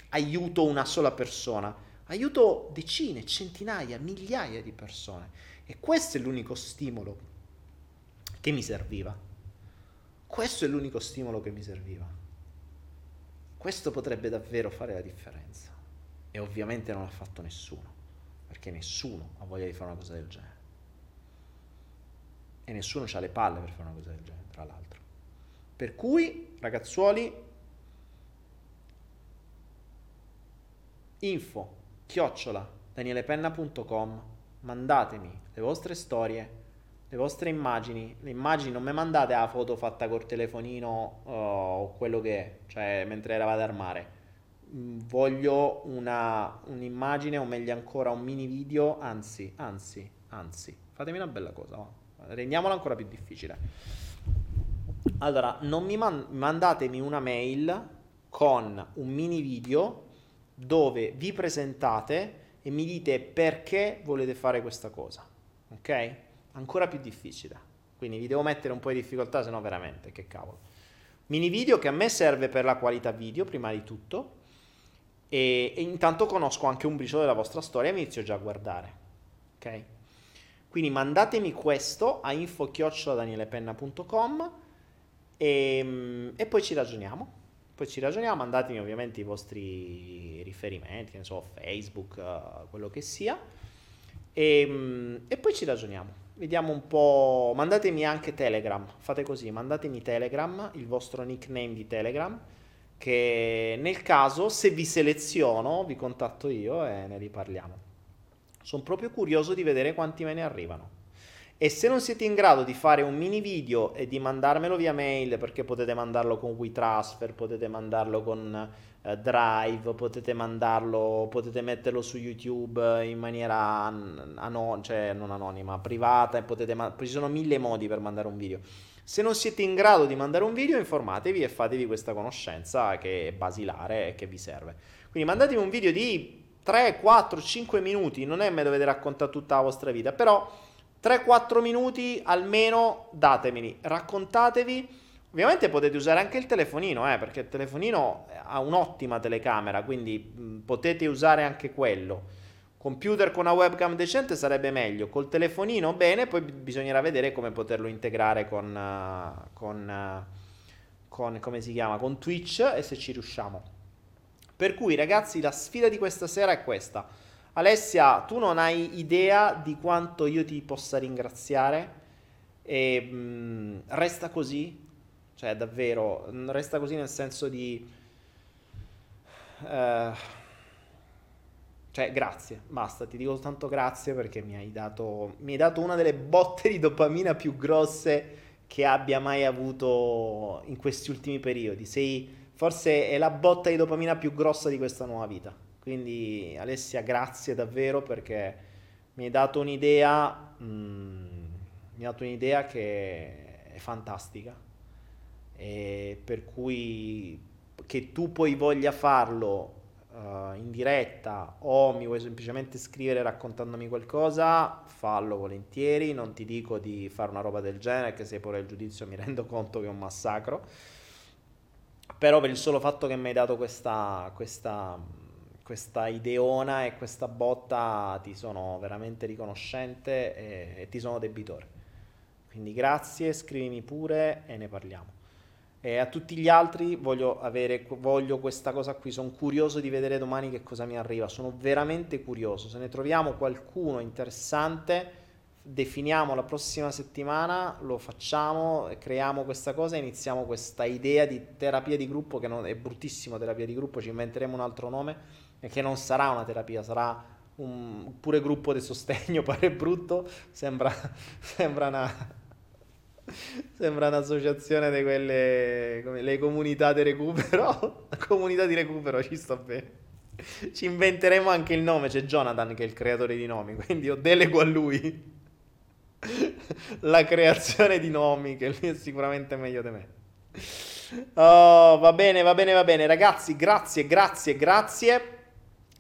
aiuto una sola persona, aiuto decine, centinaia, migliaia di persone. E questo è l'unico stimolo che mi serviva. Questo è l'unico stimolo che mi serviva. Questo potrebbe davvero fare la differenza. E ovviamente non l'ha fatto nessuno, perché nessuno ha voglia di fare una cosa del genere. E nessuno ha le palle per fare una cosa del genere, tra l'altro. Per cui, ragazzuoli, info chiocciola danielepenna.com mandatemi le vostre storie le vostre immagini le immagini non mi mandate la foto fatta col telefonino uh, o quello che è cioè mentre eravate al mare mm, voglio una, un'immagine o meglio ancora un mini video anzi anzi anzi fatemi una bella cosa oh. rendiamola ancora più difficile allora non mi man- mandatemi una mail con un mini video dove vi presentate e mi dite perché volete fare questa cosa. Ok? Ancora più difficile. Quindi vi devo mettere un po' di difficoltà, se no veramente, che cavolo. Mini video che a me serve per la qualità video, prima di tutto. E, e intanto conosco anche un briciolo della vostra storia e mi inizio già a guardare. Ok? Quindi mandatemi questo a info-danielepenna.com e, e poi ci ragioniamo poi ci ragioniamo, mandatemi ovviamente i vostri riferimenti, ne so, Facebook, uh, quello che sia, e, um, e, poi ci ragioniamo. Vediamo un po', mandatemi anche Telegram, fate così, mandatemi Telegram, il vostro nickname di Telegram, che nel caso, se vi seleziono, vi contatto io e ne riparliamo. Sono proprio curioso di vedere quanti me ne arrivano. E se non siete in grado di fare un mini video e di mandarmelo via mail, perché potete mandarlo con WeTransfer, potete mandarlo con eh, Drive, potete mandarlo, potete metterlo su YouTube in maniera anon- cioè non anonima, privata, e ma- ci sono mille modi per mandare un video. Se non siete in grado di mandare un video, informatevi e fatevi questa conoscenza che è basilare e che vi serve. Quindi mandatemi un video di 3, 4, 5 minuti, non è me dovete raccontare tutta la vostra vita, però 3-4 minuti almeno datemeli, raccontatevi. Ovviamente potete usare anche il telefonino, eh, perché il telefonino ha un'ottima telecamera, quindi potete usare anche quello. Computer con una webcam decente sarebbe meglio, col telefonino bene, poi bisognerà vedere come poterlo integrare con, uh, con, uh, con, come si chiama, con Twitch e se ci riusciamo. Per cui ragazzi la sfida di questa sera è questa Alessia, tu non hai idea di quanto io ti possa ringraziare e mh, mm, resta così, cioè davvero, mm, resta così nel senso di... Uh, cioè, grazie, basta, ti dico soltanto grazie perché mi hai dato, mi hai dato una delle botte di dopamina più grosse che abbia mai avuto in questi ultimi periodi. Sei, forse è la botta di dopamina più grossa di questa nuova vita. Quindi Alessia, grazie davvero perché mi hai dato un'idea, mm, mi hai dato un'idea che è fantastica. E per cui che tu poi voglia farlo uh, in diretta o mi vuoi semplicemente scrivere raccontandomi qualcosa, fallo volentieri. Non ti dico di fare una roba del genere, che se poi il giudizio mi rendo conto che è un massacro. Però per il solo fatto che mi hai dato questa, questa, questa ideona e questa botta ti sono veramente riconoscente e, e ti sono debitore. Quindi grazie, scrivimi pure e ne parliamo. E a tutti gli altri voglio, avere, voglio questa cosa qui, sono curioso di vedere domani che cosa mi arriva, sono veramente curioso. Se ne troviamo qualcuno interessante, definiamo la prossima settimana, lo facciamo, creiamo questa cosa, iniziamo questa idea di terapia di gruppo, che non, è bruttissimo terapia di gruppo, ci inventeremo un altro nome, e che non sarà una terapia, sarà un pure gruppo di sostegno, pare brutto, sembra, sembra una Sembra un'associazione di quelle come le comunità di recupero. La comunità di recupero ci sta bene. Ci inventeremo anche il nome. C'è Jonathan che è il creatore di nomi, quindi io delego a lui la creazione di nomi, che lui è sicuramente meglio di me. Oh, va bene, va bene, va bene. Ragazzi, grazie, grazie, grazie.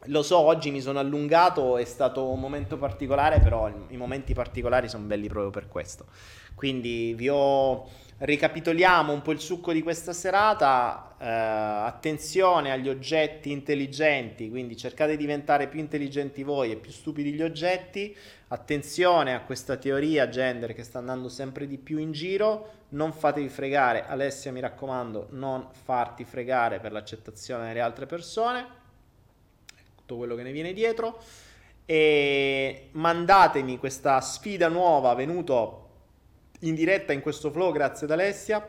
Lo so, oggi mi sono allungato, è stato un momento particolare, però i momenti particolari sono belli proprio per questo. Quindi vi ho ricapitoliamo un po' il succo di questa serata. Eh, attenzione agli oggetti intelligenti, quindi cercate di diventare più intelligenti voi e più stupidi gli oggetti. Attenzione a questa teoria gender che sta andando sempre di più in giro. Non fatevi fregare, Alessia, mi raccomando, non farti fregare per l'accettazione delle altre persone. Tutto quello che ne viene dietro. E mandatemi questa sfida nuova venuto in diretta in questo flow grazie ad Alessia.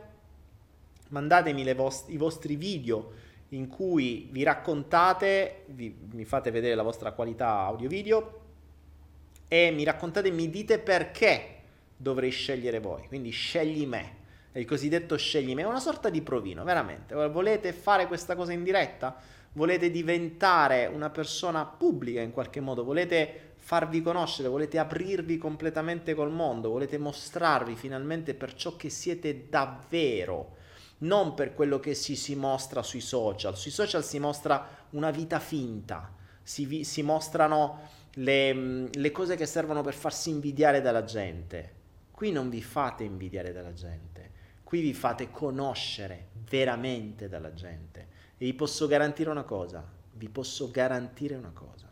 Mandatemi vost- i vostri video in cui vi raccontate, vi, mi fate vedere la vostra qualità audio-video e mi raccontate, mi dite perché dovrei scegliere voi. Quindi scegli me, è il cosiddetto scegli me, è una sorta di provino, veramente. Volete fare questa cosa in diretta? Volete diventare una persona pubblica in qualche modo? Volete farvi conoscere, volete aprirvi completamente col mondo, volete mostrarvi finalmente per ciò che siete davvero, non per quello che si, si mostra sui social. Sui social si mostra una vita finta, si, si mostrano le, le cose che servono per farsi invidiare dalla gente. Qui non vi fate invidiare dalla gente, qui vi fate conoscere veramente dalla gente. E vi posso garantire una cosa, vi posso garantire una cosa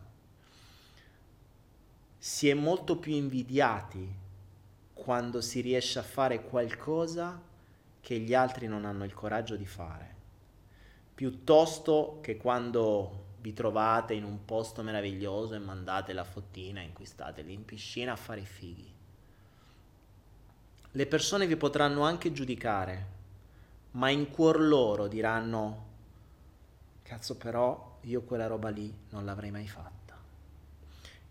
si è molto più invidiati quando si riesce a fare qualcosa che gli altri non hanno il coraggio di fare, piuttosto che quando vi trovate in un posto meraviglioso e mandate la fottina in cui state lì in piscina a fare i fighi. Le persone vi potranno anche giudicare, ma in cuor loro diranno, cazzo però io quella roba lì non l'avrei mai fatta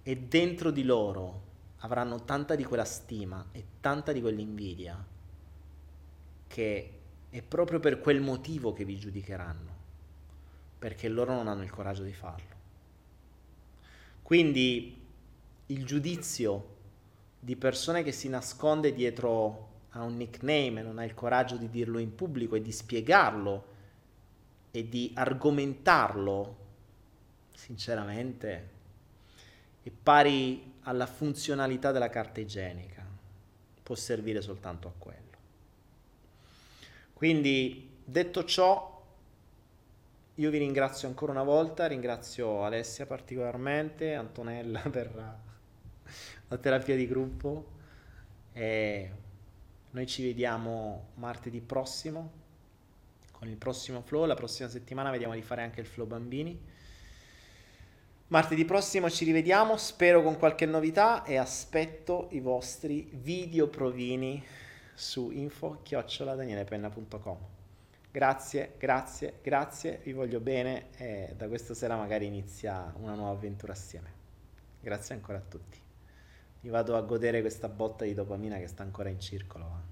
e dentro di loro avranno tanta di quella stima e tanta di quell'invidia che è proprio per quel motivo che vi giudicheranno, perché loro non hanno il coraggio di farlo. Quindi il giudizio di persone che si nasconde dietro a un nickname e non ha il coraggio di dirlo in pubblico e di spiegarlo e di argomentarlo, sinceramente è pari alla funzionalità della carta igienica, può servire soltanto a quello. Quindi, detto ciò, io vi ringrazio ancora una volta, ringrazio Alessia particolarmente, Antonella per la terapia di gruppo e noi ci vediamo martedì prossimo con il prossimo flow. La prossima settimana vediamo di fare anche il flow bambini. Martedì prossimo ci rivediamo, spero con qualche novità e aspetto i vostri video provini su info-danielepenna.com. Grazie, grazie, grazie, vi voglio bene e da questa sera magari inizia una nuova avventura assieme. Grazie ancora a tutti. Mi vado a godere questa botta di dopamina che sta ancora in circolo.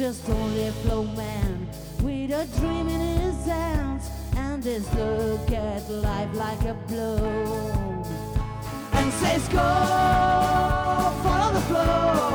Just only a flowman with a dream in his hands and this look at life like a blow. And says go follow the flow.